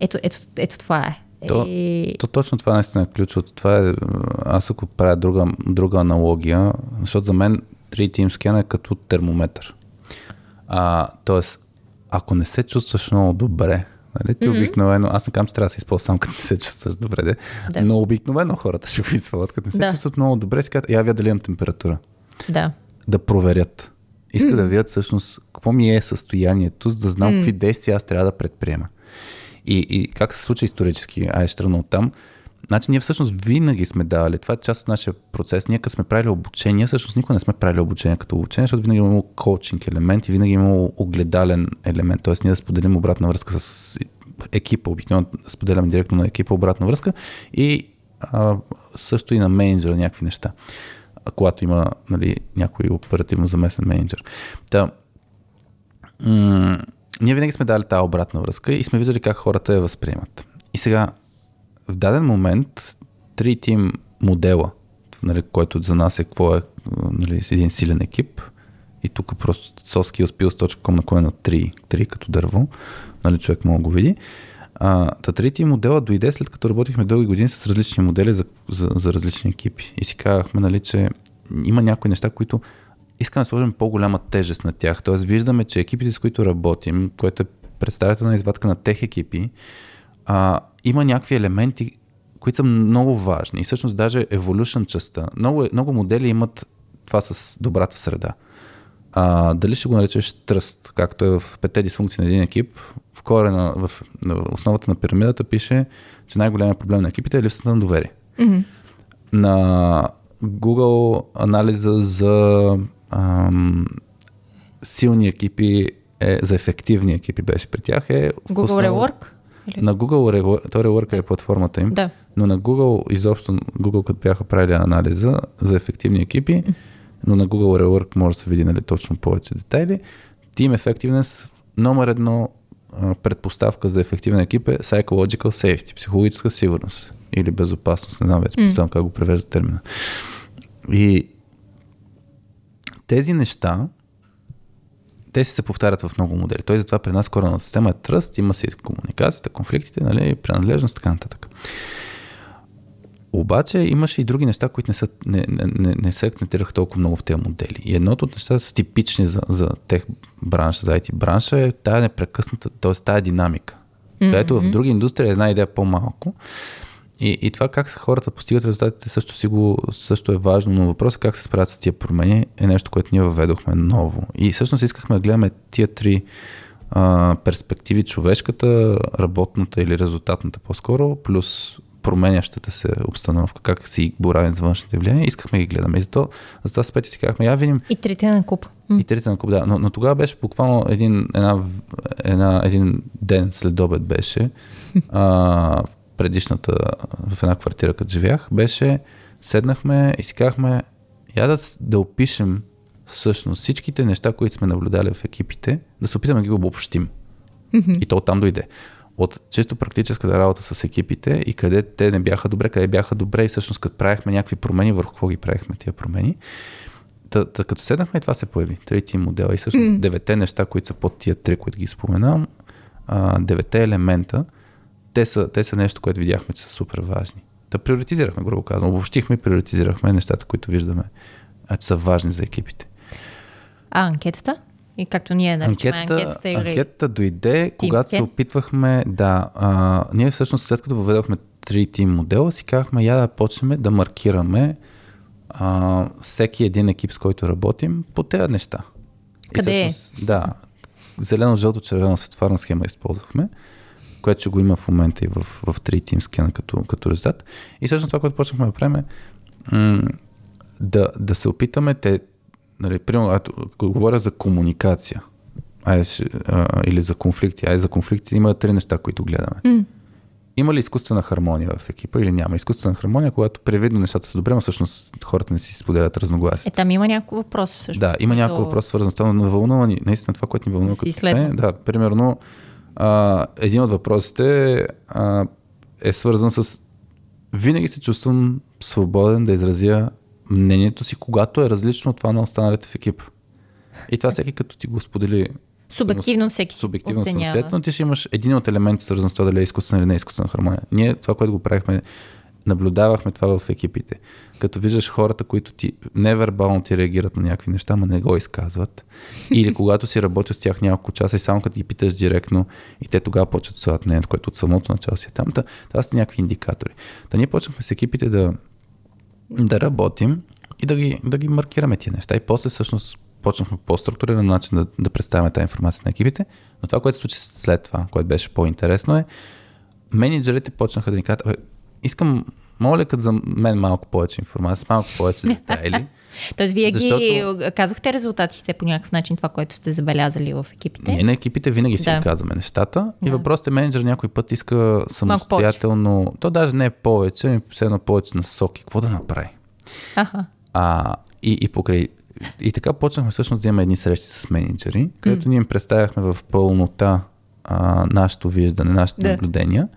ето, ето, ето това е. То, И- то точно това наистина е ключовото. Това е, аз ако правя друга, друга аналогия, защото за мен 3 Team Scan е като термометър. А, тоест, ако не се чувстваш много добре, нали, ти mm-hmm. обикновено, аз не казвам, че трябва да се използва като не се чувстваш добре, де, Да. но обикновено хората ще го използват, като не се Да. чувстват много добре, си казват, я видя дали имам температура. Да. да проверят. Иска mm. да видят всъщност какво ми е състоянието, за да знам mm. какви действия аз трябва да предприема. И, и как се случва исторически, ще тръгна от там. Значи ние всъщност винаги сме давали, това е част от нашия процес. Ние като сме правили обучение, всъщност никога не сме правили обучение като обучение, защото винаги е имало коучинг елемент и винаги е имало огледален елемент. Тоест ние да споделим обратна връзка с екипа, обикновено споделяме директно на екипа обратна връзка и а, също и на менеджера някакви неща а, когато има нали, някой оперативно замесен менеджер. Та, м- ние винаги сме дали тази обратна връзка и сме виждали как хората я възприемат. И сега, в даден момент, три тим модела, нали, който за нас е какво е нали, един силен екип, и тук просто soskillspills.com на кой на 3, 3 като дърво, нали, човек може да го види. А, та третия модела дойде след като работихме дълги години с различни модели за, за, за различни екипи. И си казахме, нали, че има някои неща, които искаме да сложим по-голяма тежест на тях. Тоест виждаме, че екипите, с които работим, което е представителна извадка на тех екипи, а, има някакви елементи, които са много важни. И всъщност даже evolution частта. Много, много модели имат това с добрата среда. А, дали ще го наречеш тръст, както е в петте дисфункции на един екип, в корена, в, в основата на пирамидата пише, че най-големият проблем на екипите е липсата на доверие. Мгм. На Google анализа за ам, силни екипи, е, за ефективни екипи беше при тях е... Google основа- Rework? Или? На Google, Rework- то Rework е платформата им, Да. но на Google, изобщо Google, като бяха правили анализа за ефективни екипи, но на Google Rework може да се види нали, точно повече детайли. Team Effectiveness, номер едно предпоставка за ефективен екип е Psychological Safety, психологическа сигурност или безопасност, не знам вече, mm. как го превежда термина. И тези неща, те си се повтарят в много модели. Той затова при нас корената система е тръст, има си комуникацията, конфликтите, нали, принадлежност, така нататък. Обаче имаше и други неща, които не, са, не, не, не, не се акцентираха толкова много в тези модели. И едното от нещата са типични за, за тех бранш, за IT бранша е тая непрекъсната, т.е. тая динамика. Mm-hmm. Където в други индустрии е една идея по-малко. И, и това как хората постигат резултатите също, си го, също е важно, но въпросът е как се справят с тия промени е нещо, което ние въведохме ново. И всъщност искахме да гледаме тия три а, перспективи, човешката, работната или резултатната по-скоро, плюс променящата се обстановка, как си боравим с външните влияния, искахме ги гледаме. И зато, затова с Пети си казахме, я видим И трите на куп. И трите на куп, да. Но, но тогава беше буквално един, една, една, един ден след обед беше, а, в предишната, в една квартира, като живях, беше, седнахме и си казахме, я да, да опишем всъщност всичките неща, които сме наблюдали в екипите, да се опитаме да ги обобщим. И то оттам дойде. От чисто практическата работа с екипите и къде те не бяха добре, къде бяха добре и всъщност като правихме някакви промени, върху какво ги правихме тия промени. Та, та, като седнахме, това се появи. Трети модел и всъщност mm. девете неща, които са под тия три, които ги споменавам, а, девете елемента, те са, те са нещо, което видяхме, че са супер важни. Да приоритизирахме, грубо казвам. Обобщихме и приоритизирахме нещата, които виждаме, а, че са важни за екипите. А, анкетата? И както ние наричаме Анкетата, анкетата, или... анкетата дойде, когато се опитвахме да... А, ние всъщност след като въведохме 3 тим модела, си казахме я да почнем да маркираме а, всеки един екип, с който работим, по тези неща. И Къде е? Да. Зелено, жълто, червено светофарна схема използвахме, което ще го има в момента и в, в 3 тим скена като, като резултат. И всъщност това, което почнахме да правим е м- да, да се опитаме те, нали, примерно, ето, говоря за комуникация, айде, а, или за конфликти, айде за конфликти има три неща, които гледаме. М. има ли изкуствена хармония в екипа или няма? Изкуствена хармония, когато привидно нещата са добре, но всъщност хората не си споделят разногласия. Е, там има някакво въпрос също. Да, има някакво въпрос свързан с това, но вълнува ни. Наистина това, което ни вълнува като изследвам. е, да, примерно а, един от въпросите а, е свързан с винаги се чувствам свободен да изразя мнението си, когато е различно от това на останалите в екипа. И това всеки като ти го сподели Субективно всеки субективно самостоятелно, ти ще имаш един от елементите, свързан с това дали е изкуствена или не е изкуствена хармония. Ние това, което го правихме, наблюдавахме това в екипите. Като виждаш хората, които ти невербално ти реагират на някакви неща, но не го изказват. Или когато си работил с тях няколко часа и само като ги питаш директно и те тогава почват да своят мнението, което от самото начало си е там. Та, това са някакви индикатори. Та ние почнахме с екипите да, да работим и да ги, да ги маркираме тия неща. И после всъщност почнахме по структуриран начин да, да представяме тази информация на екипите. Но това, което се случи след това, което беше по-интересно е, менеджерите почнаха да ни кажат, «Абе, искам, моля като за мен малко повече информация, малко повече детайли. Тоест, вие ги Защото- казвахте резултатите по някакъв начин, това, което сте забелязали в екипите. Ние на екипите винаги си Да. казваме нещата и Да. въпросът е менеджер някой път иска самостоятелно, то даже не е повече, ами все едно повече насоки, какво да направи. Аха. А, и, и покрай. И така почнахме всъщност да имаме едни срещи с менеджери, където ние им представяхме в пълнота а, нашето виждане, нашите да. наблюдения.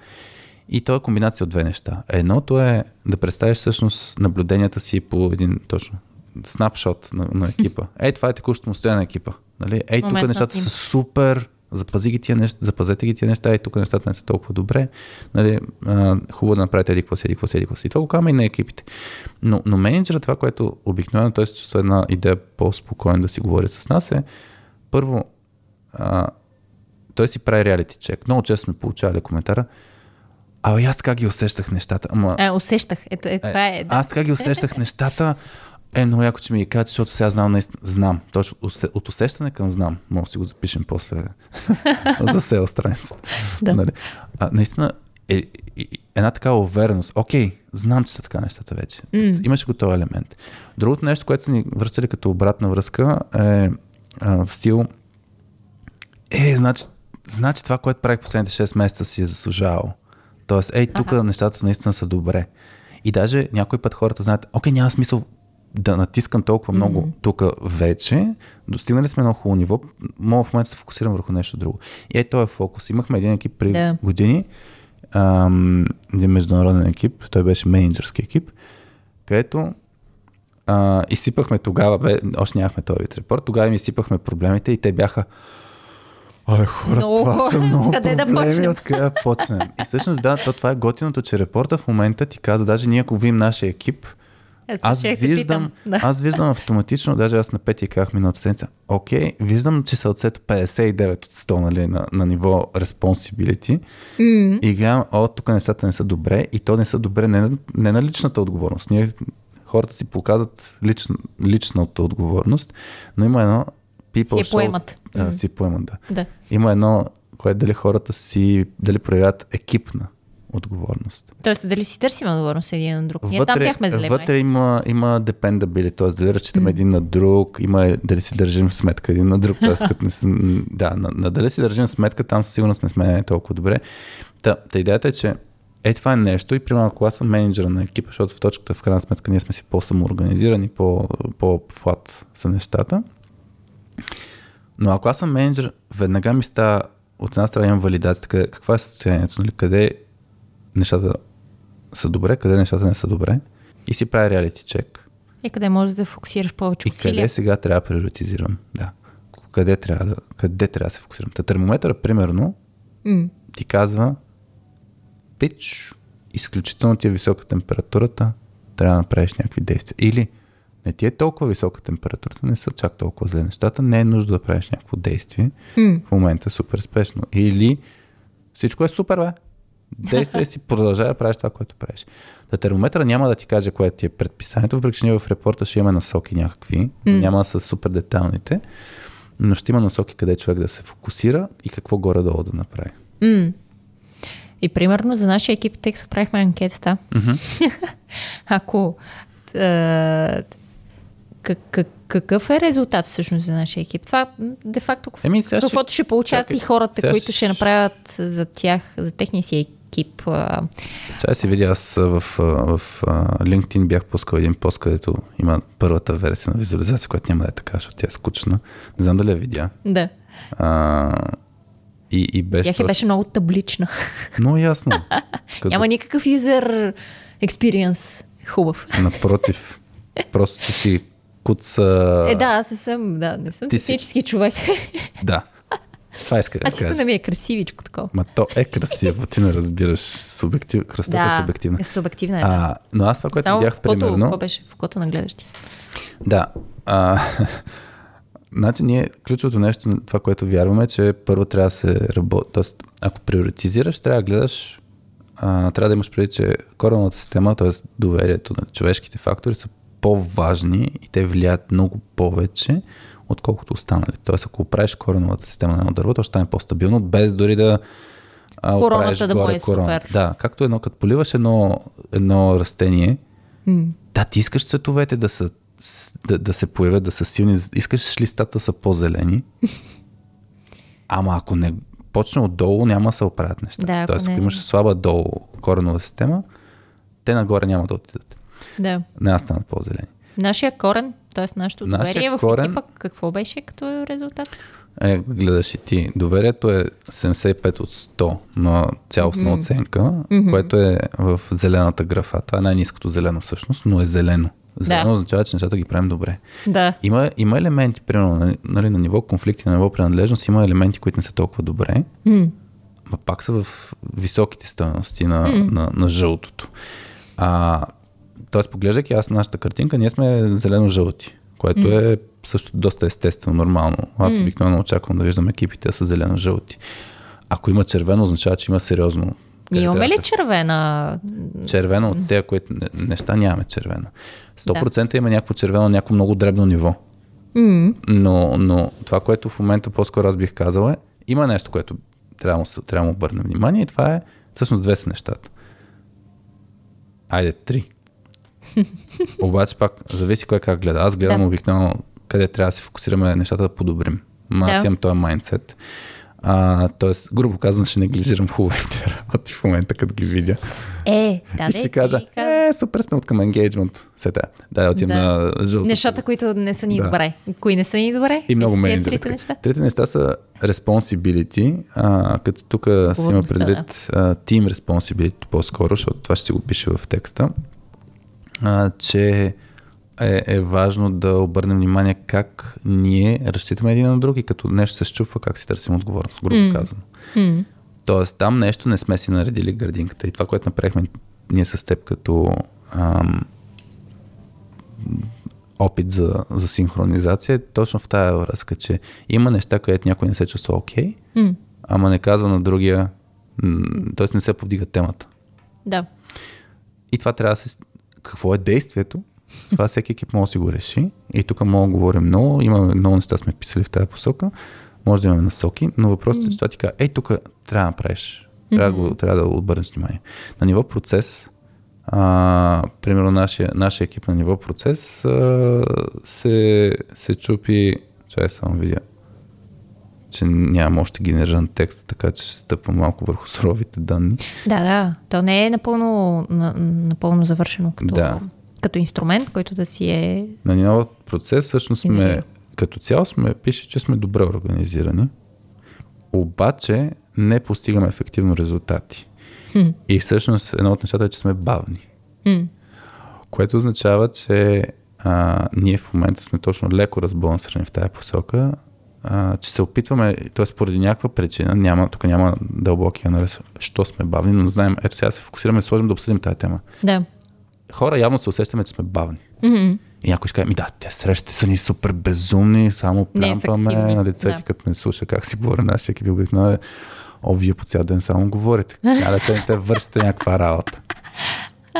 И то е комбинация от две неща. Едното е да представиш всъщност наблюденията си по един точно снапшот на, на екипа. Ей, това е текущото му състояние на екипа. Нали? Ей, тук нещата са супер, запази ги тия неща, запазете ги тия неща, и тук нещата не са толкова добре. Нали, а, хубаво да направите еди какво си, еди какво си, еди какво си. И това го казваме и на екипите. Но, но менеджера, това, което обикновено той се чувства една идея по-спокоен да си говори с нас е, първо, а, той си прави реалити чек. Много често сме получавали коментара, Абе, аз така ги усещах нещата. Ама, А, усещах. Ето, е, това е. Да. аз така ги усещах нещата. Е, но яко, че ми ги кажете, защото сега знам наистина. Знам. Точно от усещане към знам. Може да си го запишем после за сел страницата. Да. Нали? А, наистина, е, е, е, една такава увереност. Окей, знам, че са така нещата вече. М. Имаше го този елемент. Другото нещо, което са ни връщали като обратна връзка е а, стил е, значи, значи това, което правих последните 6 месеца си е заслужавал. Тоест, ей, тук Аха. нещата наистина са добре. И даже някой път хората знаят, окей, няма смисъл да натискам толкова много mm-hmm. тук вече. Достигнали сме на хубаво ниво. Мога в момента да се фокусирам върху нещо друго. И е, този е фокус. Имахме един екип преди Да. години, ам, един международен екип, той беше менеджерски екип, където а, изсипахме тогава, бе, още нямахме този вид репорт, тогава им изсипахме проблемите и те бяха Ай, хора, Много това хора. са много Къде да проблеми, почнем? откъде да почнем. И всъщност, да, то, това е готиното, че репорта в момента ти каза, даже ние ако видим нашия екип, аз ще те виждам. Да. аз виждам автоматично, даже аз на пети казах миналата седмица, окей, виждам, че са оцето 59 от 100 нали, на, на ниво responsibility М. и гледам, о, тук нещата не са добре и то не са добре не, на- не на личната отговорност. Ние хората си показват лична, личната отговорност, но има едно people Си я show- поемат. А, си поемат, да. Да. Има едно, което дали хората си, дали проявяват екипна отговорност. Тоест, дали си търсим отговорност един на друг? Ние там бяхме зле. вътре има, има dependability, т.е. дали разчитаме един на друг, има дали си държим сметка един на друг, т.е. като не съм, да, на, на, дали си държим сметка, там със сигурност не сме толкова добре. Та, та идеята е, че е това е нещо и примерно ако аз съм менеджера на екипа, защото в точката в крайна сметка ние сме си по-самоорганизирани, по, по-флат са нещата. Но ако аз съм менеджер, веднага ми става от една страна имам валидацията, къде, какво е състоянието, нали, къде нещата са добре, къде нещата не са добре и си прави реалити чек. И къде можеш да фокусираш повече И усилия? къде сега трябва да приоритизирам. Да. Къде трябва да, къде трябва да се фокусирам. Та термометъра, примерно, М. ти казва пич, изключително ти е висока температурата, трябва да направиш някакви действия. Или не ти е толкова висока температурата, не са чак толкова зле нещата, не е нужда да правиш някакво действие. М. В момента е супер спешно. Или всичко е супер, бе. Действай си, продължай да правиш това, което правиш. Та термометъра няма да ти каже кое ти е предписанието, въпреки че ние в репорта ще имаме насоки някакви, mm. няма да са супер деталните, но ще има насоки къде човек да се фокусира и какво горе-долу да направи. М. И примерно за нашия екип, тъй като правихме анкетата, ако а, как, как, какъв е резултат всъщност за нашия екип? Това м, де факто Еми, сега ще- каквото ще получават чакай, и хората, сега които ще- ще направят за тях, за техния си екип. А, Чай си видя, аз в, в а, LinkedIn бях пускал един пост, където има първата версия на визуализация, която няма да е така, защото тя е скучна. Не знам дали я видя. да. А, и, и беше, Тях е беше много таблична. много ясно. Като, Няма никакъв юзер experience. Хубав. Напротив, просто ти си куца... Е, да, аз не съм, да, не съм Ти си- технически човек. Да. Това иска да Аз искам да ми е красивичко такова. Ма то е красиво, ти не разбираш. Субектив... Красотата е Да, субективна. е субективна е, да. А, но аз това, което Само видях в окото, примерно... какво беше в окото на гледащи. Да. А, значи ние, ключовото нещо, това, което вярваме, е, че първо трябва да се работи. Тоест, ако приоритизираш, трябва да гледаш, а, трябва да имаш преди, че кореновата система, т.е. доверието на човешките фактори са по-важни и те влияят много повече, отколкото останали. Тоест, ако правиш кореновата система на едно дърво, то ще стане по-стабилно, без дори да а, Короната да му горе е корона. супер. Да, както едно, като поливаш едно, едно растение, М. да, ти искаш цветовете да, са, да, да се появят, да са силни, искаш листата са по-зелени. Ама ако не почне отдолу, няма да се оправят неща. Да, ако Тоест, ако не- имаш слаба долу коренова система, те нагоре няма да отидат. Да. Няма да станат по-зелени. Нашия корен, т.е. нашето Нашия доверие в корен- екипа, какво беше като резултат? Е, гледаш и ти. Доверието е 75 от 100 на цялостна mm-hmm. оценка, mm-hmm. което е в зелената графа. Това е най-низкото зелено всъщност, но е зелено. Зелено Да. означава, че нещата ги правим добре. Да. Има, има елементи, примерно, нали, нали, на ниво конфликти, на ниво принадлежност, има елементи, които не са толкова добре, но пак са в високите стоености на, mm. на, на жълтото. А, тоест, поглеждайки аз нашата картинка, ние сме зелено-жълти, което mm. е също доста естествено, нормално. Аз mm. обикновено очаквам да виждам екипите с зелено-жълти. Ако има червено, означава, че има сериозно. Ние имаме ли да червена? червено от тези, които не- неща нямаме червено. 100% има някакво червено, някакво много дребно ниво. М. Но, но това, което в момента по-скоро аз бих казал е, има нещо, което трябва да трябва да обърнем внимание и това е, всъщност две са нещата. Айде, три. Обаче пак, зависи кой как гледа. Аз гледам Да. обикновено къде трябва да се фокусираме нещата да подобрим. Ма аз Да. имам този майндсет. А, тоест, грубо казвам, ще неглижирам хубавите работи в момента, като ги видя. Е, да, и да, ще кажа, е, супер сме от към енгейджмент. Сета. Да, отивам Да. на жълто. Нещата, които не са ни Да. добре. Кои не са ни добре? И много менеджери. трите неща. Трите неща са responsibility, а, като тук си има предвид а, team responsibility по-скоро, защото това ще си го пише в текста, а, че е, е важно да обърнем внимание как ние разчитаме един на друг и като нещо се щупва, как си търсим отговорност, грубо М. казано. М. Тоест там нещо не сме си наредили градинката. И това, което направихме ние с теб като ам, опит за, за синхронизация, е точно в тая връзка, че има неща, където някой не се чувства окей, М. ама не казва на другия, т.е. не се повдига темата. Да. И това трябва да се... Какво е действието? Това всеки екип може да си го реши. И тук мога да говорим много. Има много неща сме писали в тази посока. Може да имаме насоки, но въпросът е, че това ти казва, ей, тук трябва да направиш. Трябва, да го, трябва да обърнеш внимание. На ниво процес, а, примерно нашия, нашия екип на ниво процес а, се, се чупи, чай само видя, че нямам още генериран текст, така че ще стъпвам малко върху суровите данни. Да, да. То не е напълно, на, напълно завършено като, Да. като инструмент, който да си е... На ниво процес всъщност сме, като цяло сме, пише, че сме добре организирани, обаче не постигаме ефективно резултати. Хм. И всъщност едно от нещата е, че сме бавни. М. Което означава, че а, ние в момента сме точно леко разбалансирани в тази посока, а, че се опитваме, т.е. поради някаква причина, няма, тук няма дълбоки анализ, що сме бавни, но знаем, ето сега се фокусираме и сложим да обсъдим тази тема. Да. Хора явно се усещаме, че сме бавни. М-м. И някой ще каже, ми да, те срещите са ни супер безумни, само плямпаме на лицето, да. като ме слуша как си говоря нашия екип, обикновено е, о, вие по цял ден само говорите. Трябва да седнете, вършите някаква работа.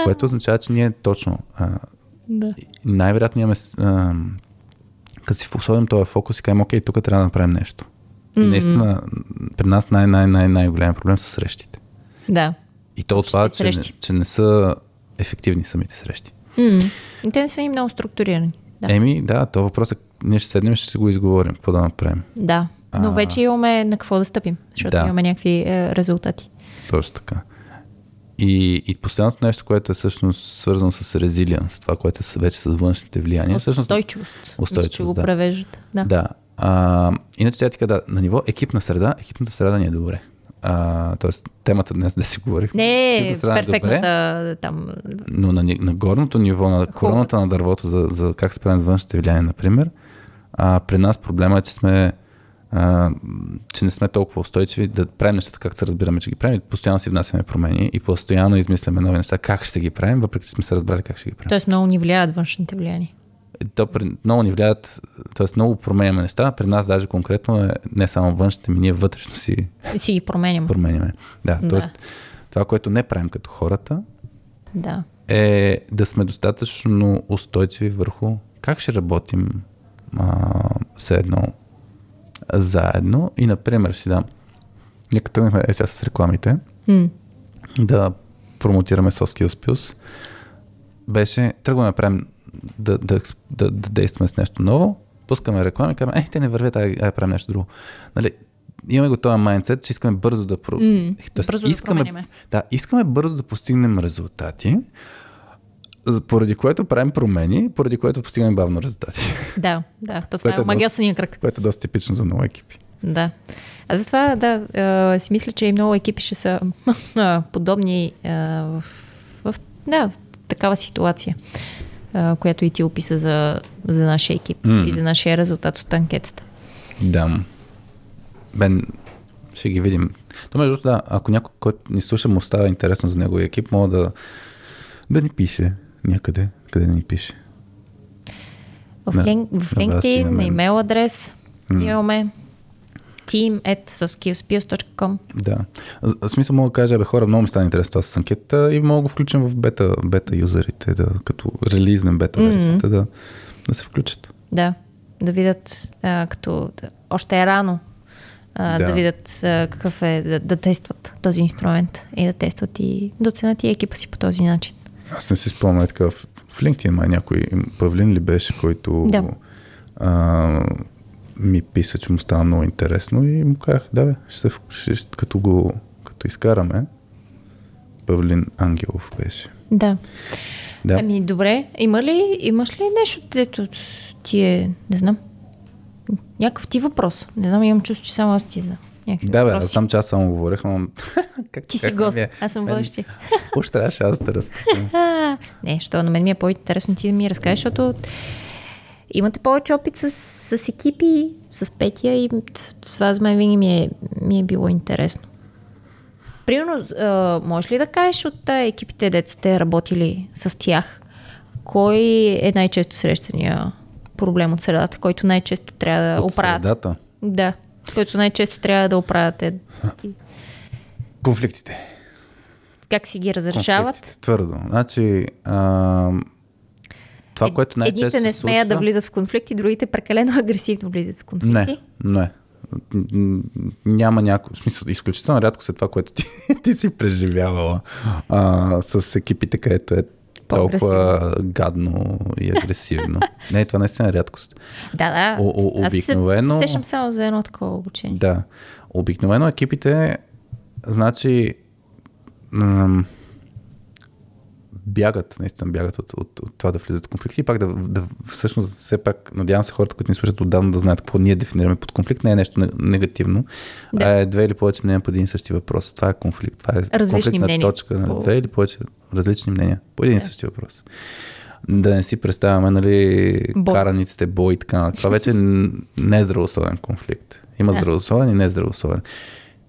Което означава, че ние точно, а, Да. най-вероятно имаме, а, като си сложим този фокус и кажем, окей, тук трябва да направим нещо. И наистина, при нас най-най-най-най-голям проблем са срещите. Да. И то от това, че не, че не са ефективни самите срещи. М. И Те не са и много структурирани. Да. Еми, да, то въпрос е, ние ще седнем и ще си го изговорим, какво да направим. Да. Но А. вече имаме на какво да стъпим, защото Да. имаме някакви е, резултати. Точно така. И, и последното нещо, което е всъщност свързано с резилиенс, това, което е вече с външните влияния. Всъщност, Устойчивост. Устойчивост, Ще го да. превеждат. Да. Да. А, иначе тя така да, на ниво екипна среда, екипната среда ни е добре. А, тоест, темата днес да си говорих. Не е перфектната там. но на, на горното ниво, на короната на дървото, за, за как се правим с външните влияния, например, а, при нас проблема е, че сме а, че не сме толкова устойчиви да правим нещата както се разбираме, че ги правим. Постоянно си внасяме промени и постоянно измисляме нови неща, как ще ги правим, въпреки че сме се разбрали как ще ги правим. Тоест много ни влияят външните влияния. То при, много ни влияят, т.е. много променяме неща. При нас даже конкретно е не само външните ми, ние вътрешно си си ги променяме. променяме. Да, Да. това, което не правим като хората, Да. е да сме достатъчно устойчиви върху как ще работим а, все едно заедно. И, например, ще дам. Ние като тръгнахме е сега с рекламите, М. да промотираме Skills Plus, беше, тръгваме да правим, да, да, да, да действаме с нещо ново, пускаме реклами, казваме, е, те не вървят, ай, ай правим нещо друго. Нали, имаме го този майндсет, че искаме бързо да, про... М, Тоест, бързо да искаме, променяме. да, искаме бързо да постигнем резултати, поради което правим промени, поради което постигаме бавно резултати, Да, да. То това е магиосния кръг. което е доста типично за много екипи. Да. А затова, да, си мисля, че и много екипи ще са подобни в, в, да, в такава ситуация, която и ти описа за, за нашия екип М. и за нашия резултат от анкетата. Да. Бен, ще ги видим. То между да, ако някой, който ни слуша, му става интересно за неговия екип, мога да, да ни пише някъде. Къде да ни пише? В, На- лин, в LinkedIn, на на имейл адрес имаме team at soskillspills.com. Да. В смисъл мога да кажа, бе, хора, много ми стана интересно това с анкетата и мога да го включим в бета, бета юзерите, да, като релизнем бета версията, да, да се включат. Да, да видят а, като още е рано а, да. Да. да видят а, какъв е, да, да тестват този инструмент и да тестват и да оценят и екипа си по този начин. Аз не си спомням така, в, в LinkedIn май някой, Павлин ли беше, който Да. а, ми писа, че му стана много интересно и му казах, да бе, ще ще, ще, като го като изкараме, Павлин Ангелов беше. Да. Да. Ами добре, има ли, имаш ли нещо, дето ти е, не знам, някакъв ти въпрос? Не знам, имам чувство, че само аз ти знам. Някакви Да, бе, аз сам че аз само говорех, ама... как, Ти си гост, е? аз съм Мен- водещи. Уж трябваше аз да разпитам. Не, що на мен ми е по-интересно ти да ми разкажеш, защото имате повече опит с, с екипи, с Петия и това за мен винаги ми е, ми е било интересно. Примерно, можеш ли да кажеш от екипите, дето сте работили с тях, кой е най-често срещания проблем от средата, който най-често трябва да От оправят? средата. Да, който най-често трябва да оправяте. Конфликтите. Как си ги разрешават? Твърдо. Значи, а, това, Ед- което най-често Едните не смеят да влизат в конфликти, другите прекалено агресивно влизат в конфликти. Не, не. Няма някой, в смисъл, изключително рядко се това, което ти, ти си преживявала а, с екипите, където е толкова гадно и агресивно. Не, това наистина е рядкост. Да, да. О- о- Аз обикновено- се сещам само за едно такова обучение. Да. Обикновено екипите, значи, м- бягат, наистина бягат от, от, от това да влизат в конфликти и пак да, да всъщност все пак, надявам се хората, които ни слушат отдавна да знаят какво ние дефинираме под конфликт, не е нещо не- негативно, Да. а е две или повече мнения по един и същи въпрос. Това е конфликт. Това е Различни конфликтна мнения. точка на две или повече различни мнения по един и същи въпрос. Да не си представяме, нали, Бой. караниците, бой и така. Това вече не е здравословен конфликт. Има Да. здравословен и нездравословен.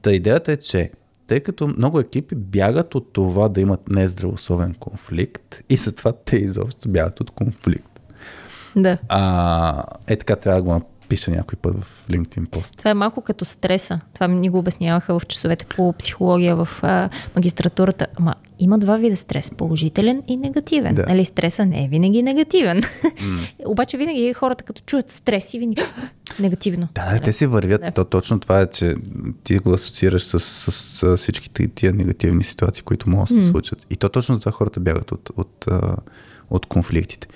Та идеята е, че тъй като много екипи бягат от това да имат нездравословен конфликт и затова те изобщо бягат от конфликт. Да. А, е така трябва да го напиша някой път в LinkedIn пост. Това е малко като стреса. Това ни го обясняваха в часовете по психология в а, магистратурата. Ама има два вида стрес. Положителен и негативен. Да. Нали, стреса не е винаги негативен. Обаче винаги хората като чуят стрес и винаги негативно. Да, да, те си вървят. Да. То, точно това е, че ти го асоциираш с, с, с всичките тия негативни ситуации, които могат да се случат. И то точно за това хората бягат от, от, а, от конфликтите.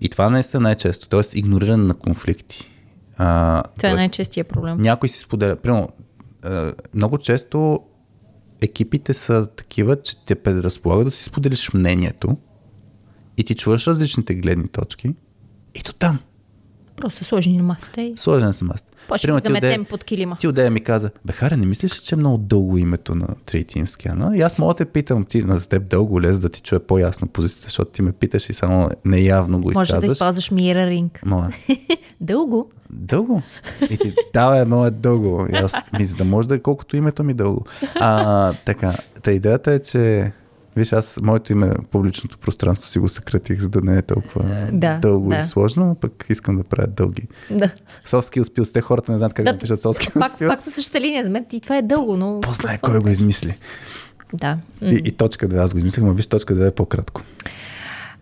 И това наистина най-често, т.е. игнориране на конфликти. А, Това е най-честия проблем. някой си споделя. Примерно, много често екипите са такива, че те предразполагат да си споделиш мнението и ти чуваш различните гледни точки и то там. Просто сложени на масата и Сложен после Примерно, ги ти заметем под килима. Ти отдея ми каза, бе, Харе, не мислиш ли, че е много дълго името на Scan? И аз мога да те питам, ти на за теб дълго ли за да ти чуя по-ясно позицията, защото ти ме питаш и само неявно го Може да изказваш. използваш mirroring. Моля. Дълго. Дълго? И ти, да, бе, много е дълго. И аз, ми, за да може да е колкото името ми дълго. А, така, та идеята е, че Виж, аз моето име публичното пространство си го съкратих, за да не е толкова да, дълго да. и сложно, пък искам да правя дълги. Да. Soft skills те хората не знаят как да, Да, напишат soft skills Пак, пак по същата линия, за мен и това е дълго, но... Познай кой го измисли. Да. И, и точка 2, аз го измислих, но виж, точка 2 е по-кратко.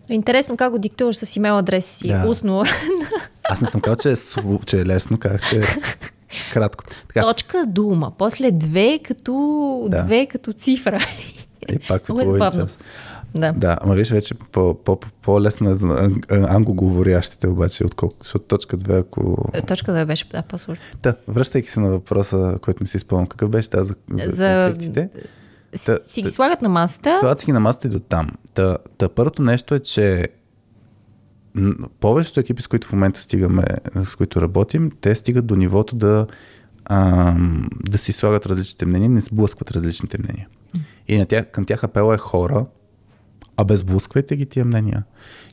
Интересно как го диктуваш с имейл адреса си. Да. Устно. Аз не съм казал, че е, че е лесно, как че е кратко. Така, Точка дума. После две като, Да. две като цифра. И пак в Много е забавно. да. Да, ама виж вече по, по, по, по-лесно е за ан- ан- англоговорящите обаче, отколкото, защото точка 2, ако... Е, Точка две беше да, по-сложно. Да, връщайки се на въпроса, който не си спомням, какъв беше тази за, за, конфликтите? Та- Си ги слагат на масата. Слагат си ги на масата и до там. Та, та първото нещо е, че повечето екипи, с които в момента стигаме, с които работим, те стигат до нивото да, ам, да си слагат различните мнения, не сблъскват различните мнения. И на тях, към тях апела е хора, а безблъсквайте ги тия мнения.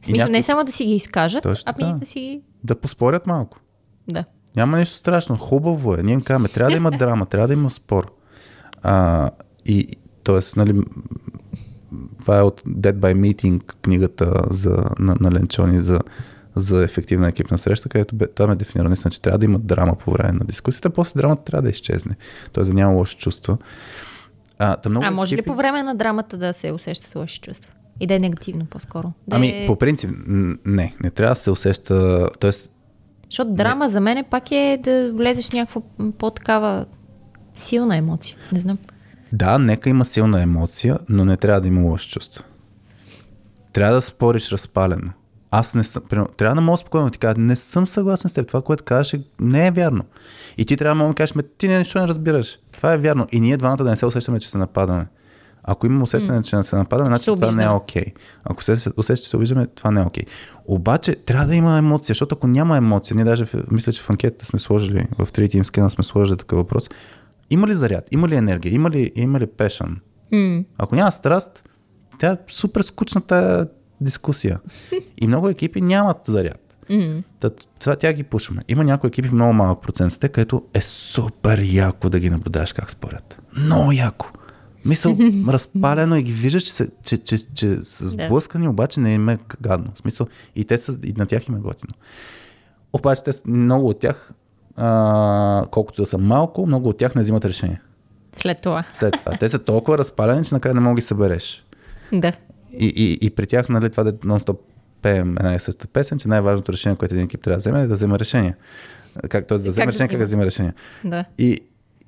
В смисъл, не само да си ги изкажат, Точно ами така. да си ги... Да поспорят малко. Да. Няма нищо страшно. Хубаво е. Ние им казваме, трябва да има драма, трябва да има спор. А, и, т.е. нали, това е от Dead by Meeting, книгата за, на, на Ленчони за, за ефективна екипна среща, където бе, там е дефинирано, наистина, че трябва да има драма по време на дискусията, после драмата трябва да изчезне. Т.е. да няма лоши чувства. А, та много А може ли екипи... по време на драмата да се усещат лоши чувства? И да е негативно по-скоро. Да Ами, е... по принцип, не, не трябва да се усеща, т.е. Защото драма за мен пак е да влезеш в някаква по-такава силна емоция. Не знам. Да, нека има силна емоция, но не трябва да има лоши чувства. Трябва да спориш разпалено. Аз не съм. Примерно, трябва да мога спокойно да ти кажа, не съм съгласен с теб. Това, което казваш, е- не е вярно. И ти трябва да да кажеш, ме, ти не, нищо не разбираш. Това е вярно. И ние двамата да не се усещаме, че се нападаме. Ако имам усещане, че не се нападаме, значи това не е окей. Ако се усеща, че се обиждаме, това не е окей. Обаче трябва да има емоция, защото ако няма емоция, ние даже мисля, че в анкетата сме сложили, в 3 Team Scan сме сложили такъв въпрос. Има ли заряд? Има ли енергия? Има ли, има ли пешън? М. Ако няма страст, тя е супер скучна тая дискусия. И много екипи нямат заряд. Това тя ги пушваме. Има някои екипи много малък процент с те, където е супер яко да ги наблюдаваш как спорят. Много яко. Мисъл, разпалено и ги виждаш, че, че, че, че са сблъскани, обаче не им е гадно. В смисъл, и те са, и на тях им е готино. Обаче те, много от тях, а, колкото да са малко, много от тях не взимат решение. След това. След това. Те са толкова разпалени, че накрая не мога да ги събереш. Да. И, и, и при тях, нали, това да нон-стоп пеем една и съща песен, че най-важното решение, което един екип трябва да вземе, е да вземе решение. Как, т.е. да вземе да решение, как да вземе решение. Да. И,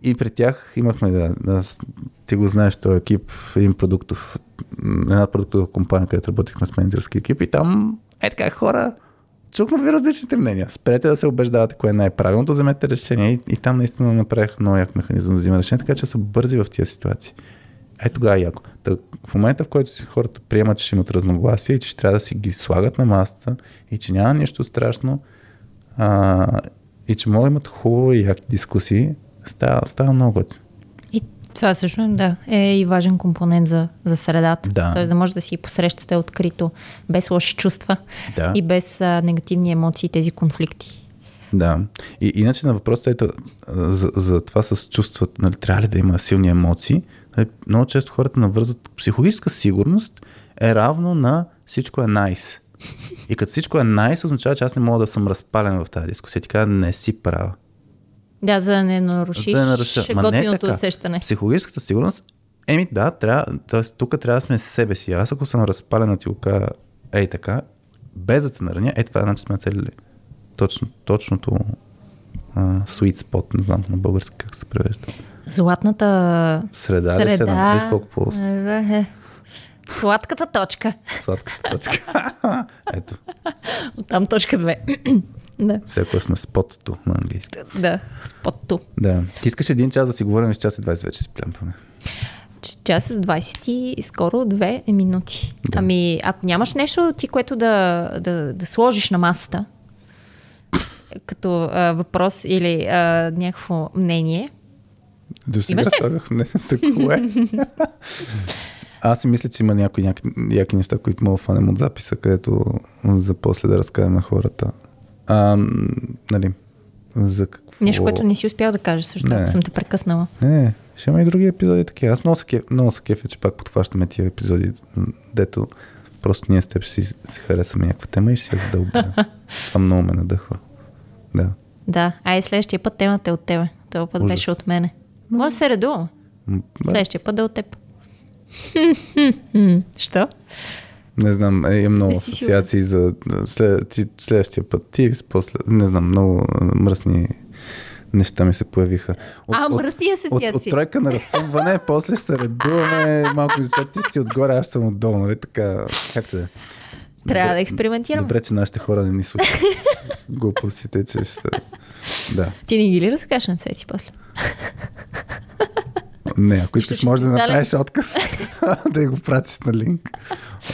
и при тях имахме, да, да, ти го знаеш, този екип, един продуктов, една продуктова компания, където работихме с менеджерски екип и там е така хора, чухме ви различните мнения. Спрете да се убеждавате кое е най-правилното, вземете решение. И, и там наистина направих много як механизъм за взимане решение, така че са бързи в тия ситуации. Е, тогава е яко. Та, в момента, в който си хората приемат, че ще имат разногласия и че ще трябва да си ги слагат на масата и че няма нищо страшно а, и че могат да имат хубави и яки дискусии, става, става много готино. И това също да, е и важен компонент за, за средата. Да. Тоест да може да си посрещате открито, без лоши чувства Да. и без а, негативни емоции, тези конфликти. Да. И иначе на въпроса ето, за, за това с чувствата, нали, трябва ли да има силни емоции, много често хората навързват психологическа сигурност е равно на всичко е найс. И като всичко е найс, означава, че аз не мога да съм разпален в тази дискусия. Ти казва, не си права. Да, за да не нарушиш да не наруша. Ма не е така. усещане. Психологическата сигурност, еми да, трябва, т.е. тук трябва да сме себе си. Аз ако съм разпален да ти го кажа, ей така, без да те нараня, е това значи сме нацелили точно, точното а, sweet spot, не знам на български как се превежда. Златната Среда, ли се, да, виж колко по Е, Сладката точка. сладката точка. Ето, Оттам точка две. да, всеко сме спотто на английски. да, спотто. Да. Ти искаш един час да си говорим с час и 20 вече си плямпаме. Час с 20 и скоро 2 минути. Да. Ами, ако нямаш нещо ти, което да, да, да сложиш на масата, като а, въпрос или а, някакво мнение, До сега Имаш ли? слагах не за кое. Аз си мисля, че има някои яки неща, които мога да фанем от записа, където за после да разкажем на хората. А, нали, за какво... нещо, което не си успял да кажеш, също Не. съм те прекъснала. Не, не, ще има и други епизоди такива. Аз много се, кеф, много се кефя, че пак подхващаме тия епизоди, дето просто ние с теб ще си, си харесаме някаква тема и ще си я задълбаем. Това много ме надъхва. Да. Да, ай следващия път темата е от тебе. Този път Ужас. беше от мене. Може да се редува. М, бе, Следващия път да е от теб. Що? Не знам, е, имам много асоциации за след, ти, следващия път. Ти, после, не знам, много мръсни неща ми се появиха. А, мръсни от, асоциации. от, от тройка на разсъмване, после ще се редуваме малко, защото ти си отгоре, аз съм отдолу, нали така, както да е. Трябва Добре- да експериментирам. Добре, че нашите хора не ни слушат. Глупостите, че ще... Да. Ти не ги ли разкажеш на цвети после? Не, ако искаш, може да направиш отказ, да я го пратиш на линк.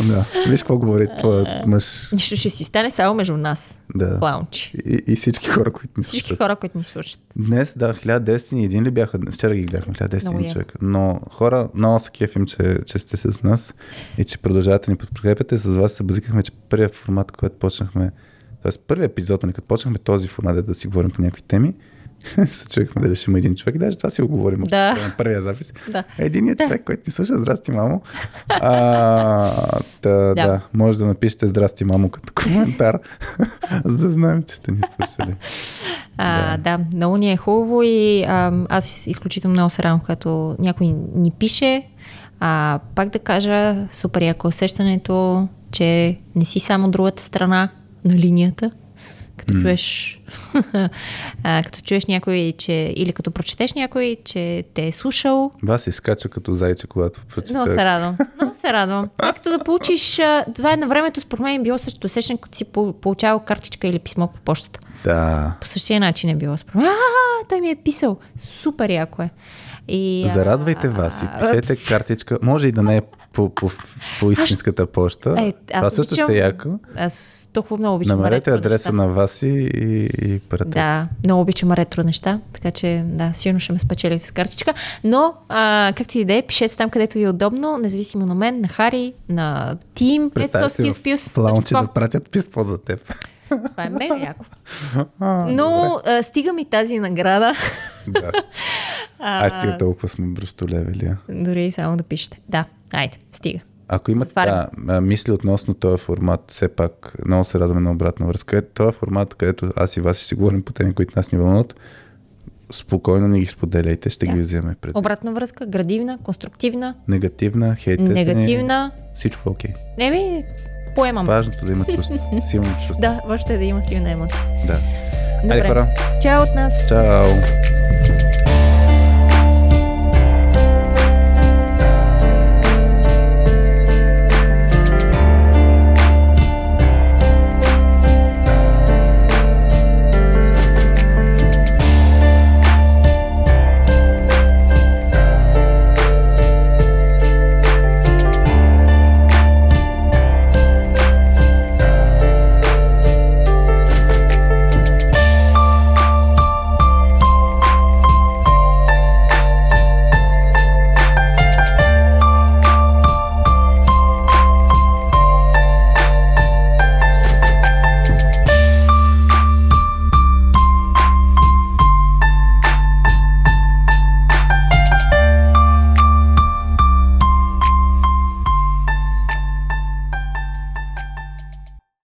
Да. Виж какво говори твоят мъж. Нищо ще си остане само между нас. Да. Лаунч. И, и всички хора, които ни Всички слушат. хора, които ни слушат. Днес, да, 1010 и един ли бяха? Вчера ги гледахме, 1010 Много яко. човека. Но хора, много се кефим, че, че сте с нас и че продължавате ни подкрепяте. С вас се базикахме, че първият формат, който почнахме, т.е. първият епизод, нали, като почнахме този формат, да си говорим по някакви теми, се чуехме дали ще има един човек. Даже това си го говорим Да. на първия запис. Да. Единият човек, който ни слуша, здрасти, мамо. А, та, да. Да. да, може да напишете здрасти, мамо, като коментар, за да знаем, че сте ни слушали. А, да. да, много ни е хубаво и а, аз изключително много се радвам, когато някой ни пише. А, пак да кажа, супер яко е усещането, че не си само другата страна на линията. Като mm. чуеш, а, като чуеш някой, че, или като прочетеш някой, че те е слушал, Вас изкача като зайче, когато прочета. много се радвам. Много се радвам. И като да получиш, това е на времето, според мен е било същото усещане, като си по- получавал картичка или писмо по почтата. Да. По същия начин е било. Според мен. А, той ми е писал. Супер яко е. И, а, Зарадвайте вас и а, пишете картичка. Може и да не е по, по, по истинската почта. Е, Това аз също обичам- ще е яко. Аз толкова много обичам Намерете адреса неща. на вас и, и, и пратете. Да, много обичам ретро неща, така че да, сигурно ще ме спечелите с картичка. Но, а, както и да е, пишете там, където ви е удобно, независимо на мен, на Хари, на Тим, Представя си в, в лаунче да пратят писмо за теб. Това е мега яко. Но а, стига ми тази награда. да. Аз стига толкова сме брустолевели. а. Дори само да пишете. Да, айде, стига. Ако имате да, мисли относно този формат, все пак много се радваме на обратна връзка. Е, този формат, където аз и вас ще си говорим по теми, които нас ни вълнуват, спокойно ни ги споделяйте, ще Да. ги вземем пред. Обратна връзка, градивна, конструктивна, Негативна, хейтете. негативна. Всичко е окей. Еми, поемам. Важното да има чувство. Силно чувство. Да, въобще да има силна емоция. да. Добре. Айде хора. Чао от нас. Чао.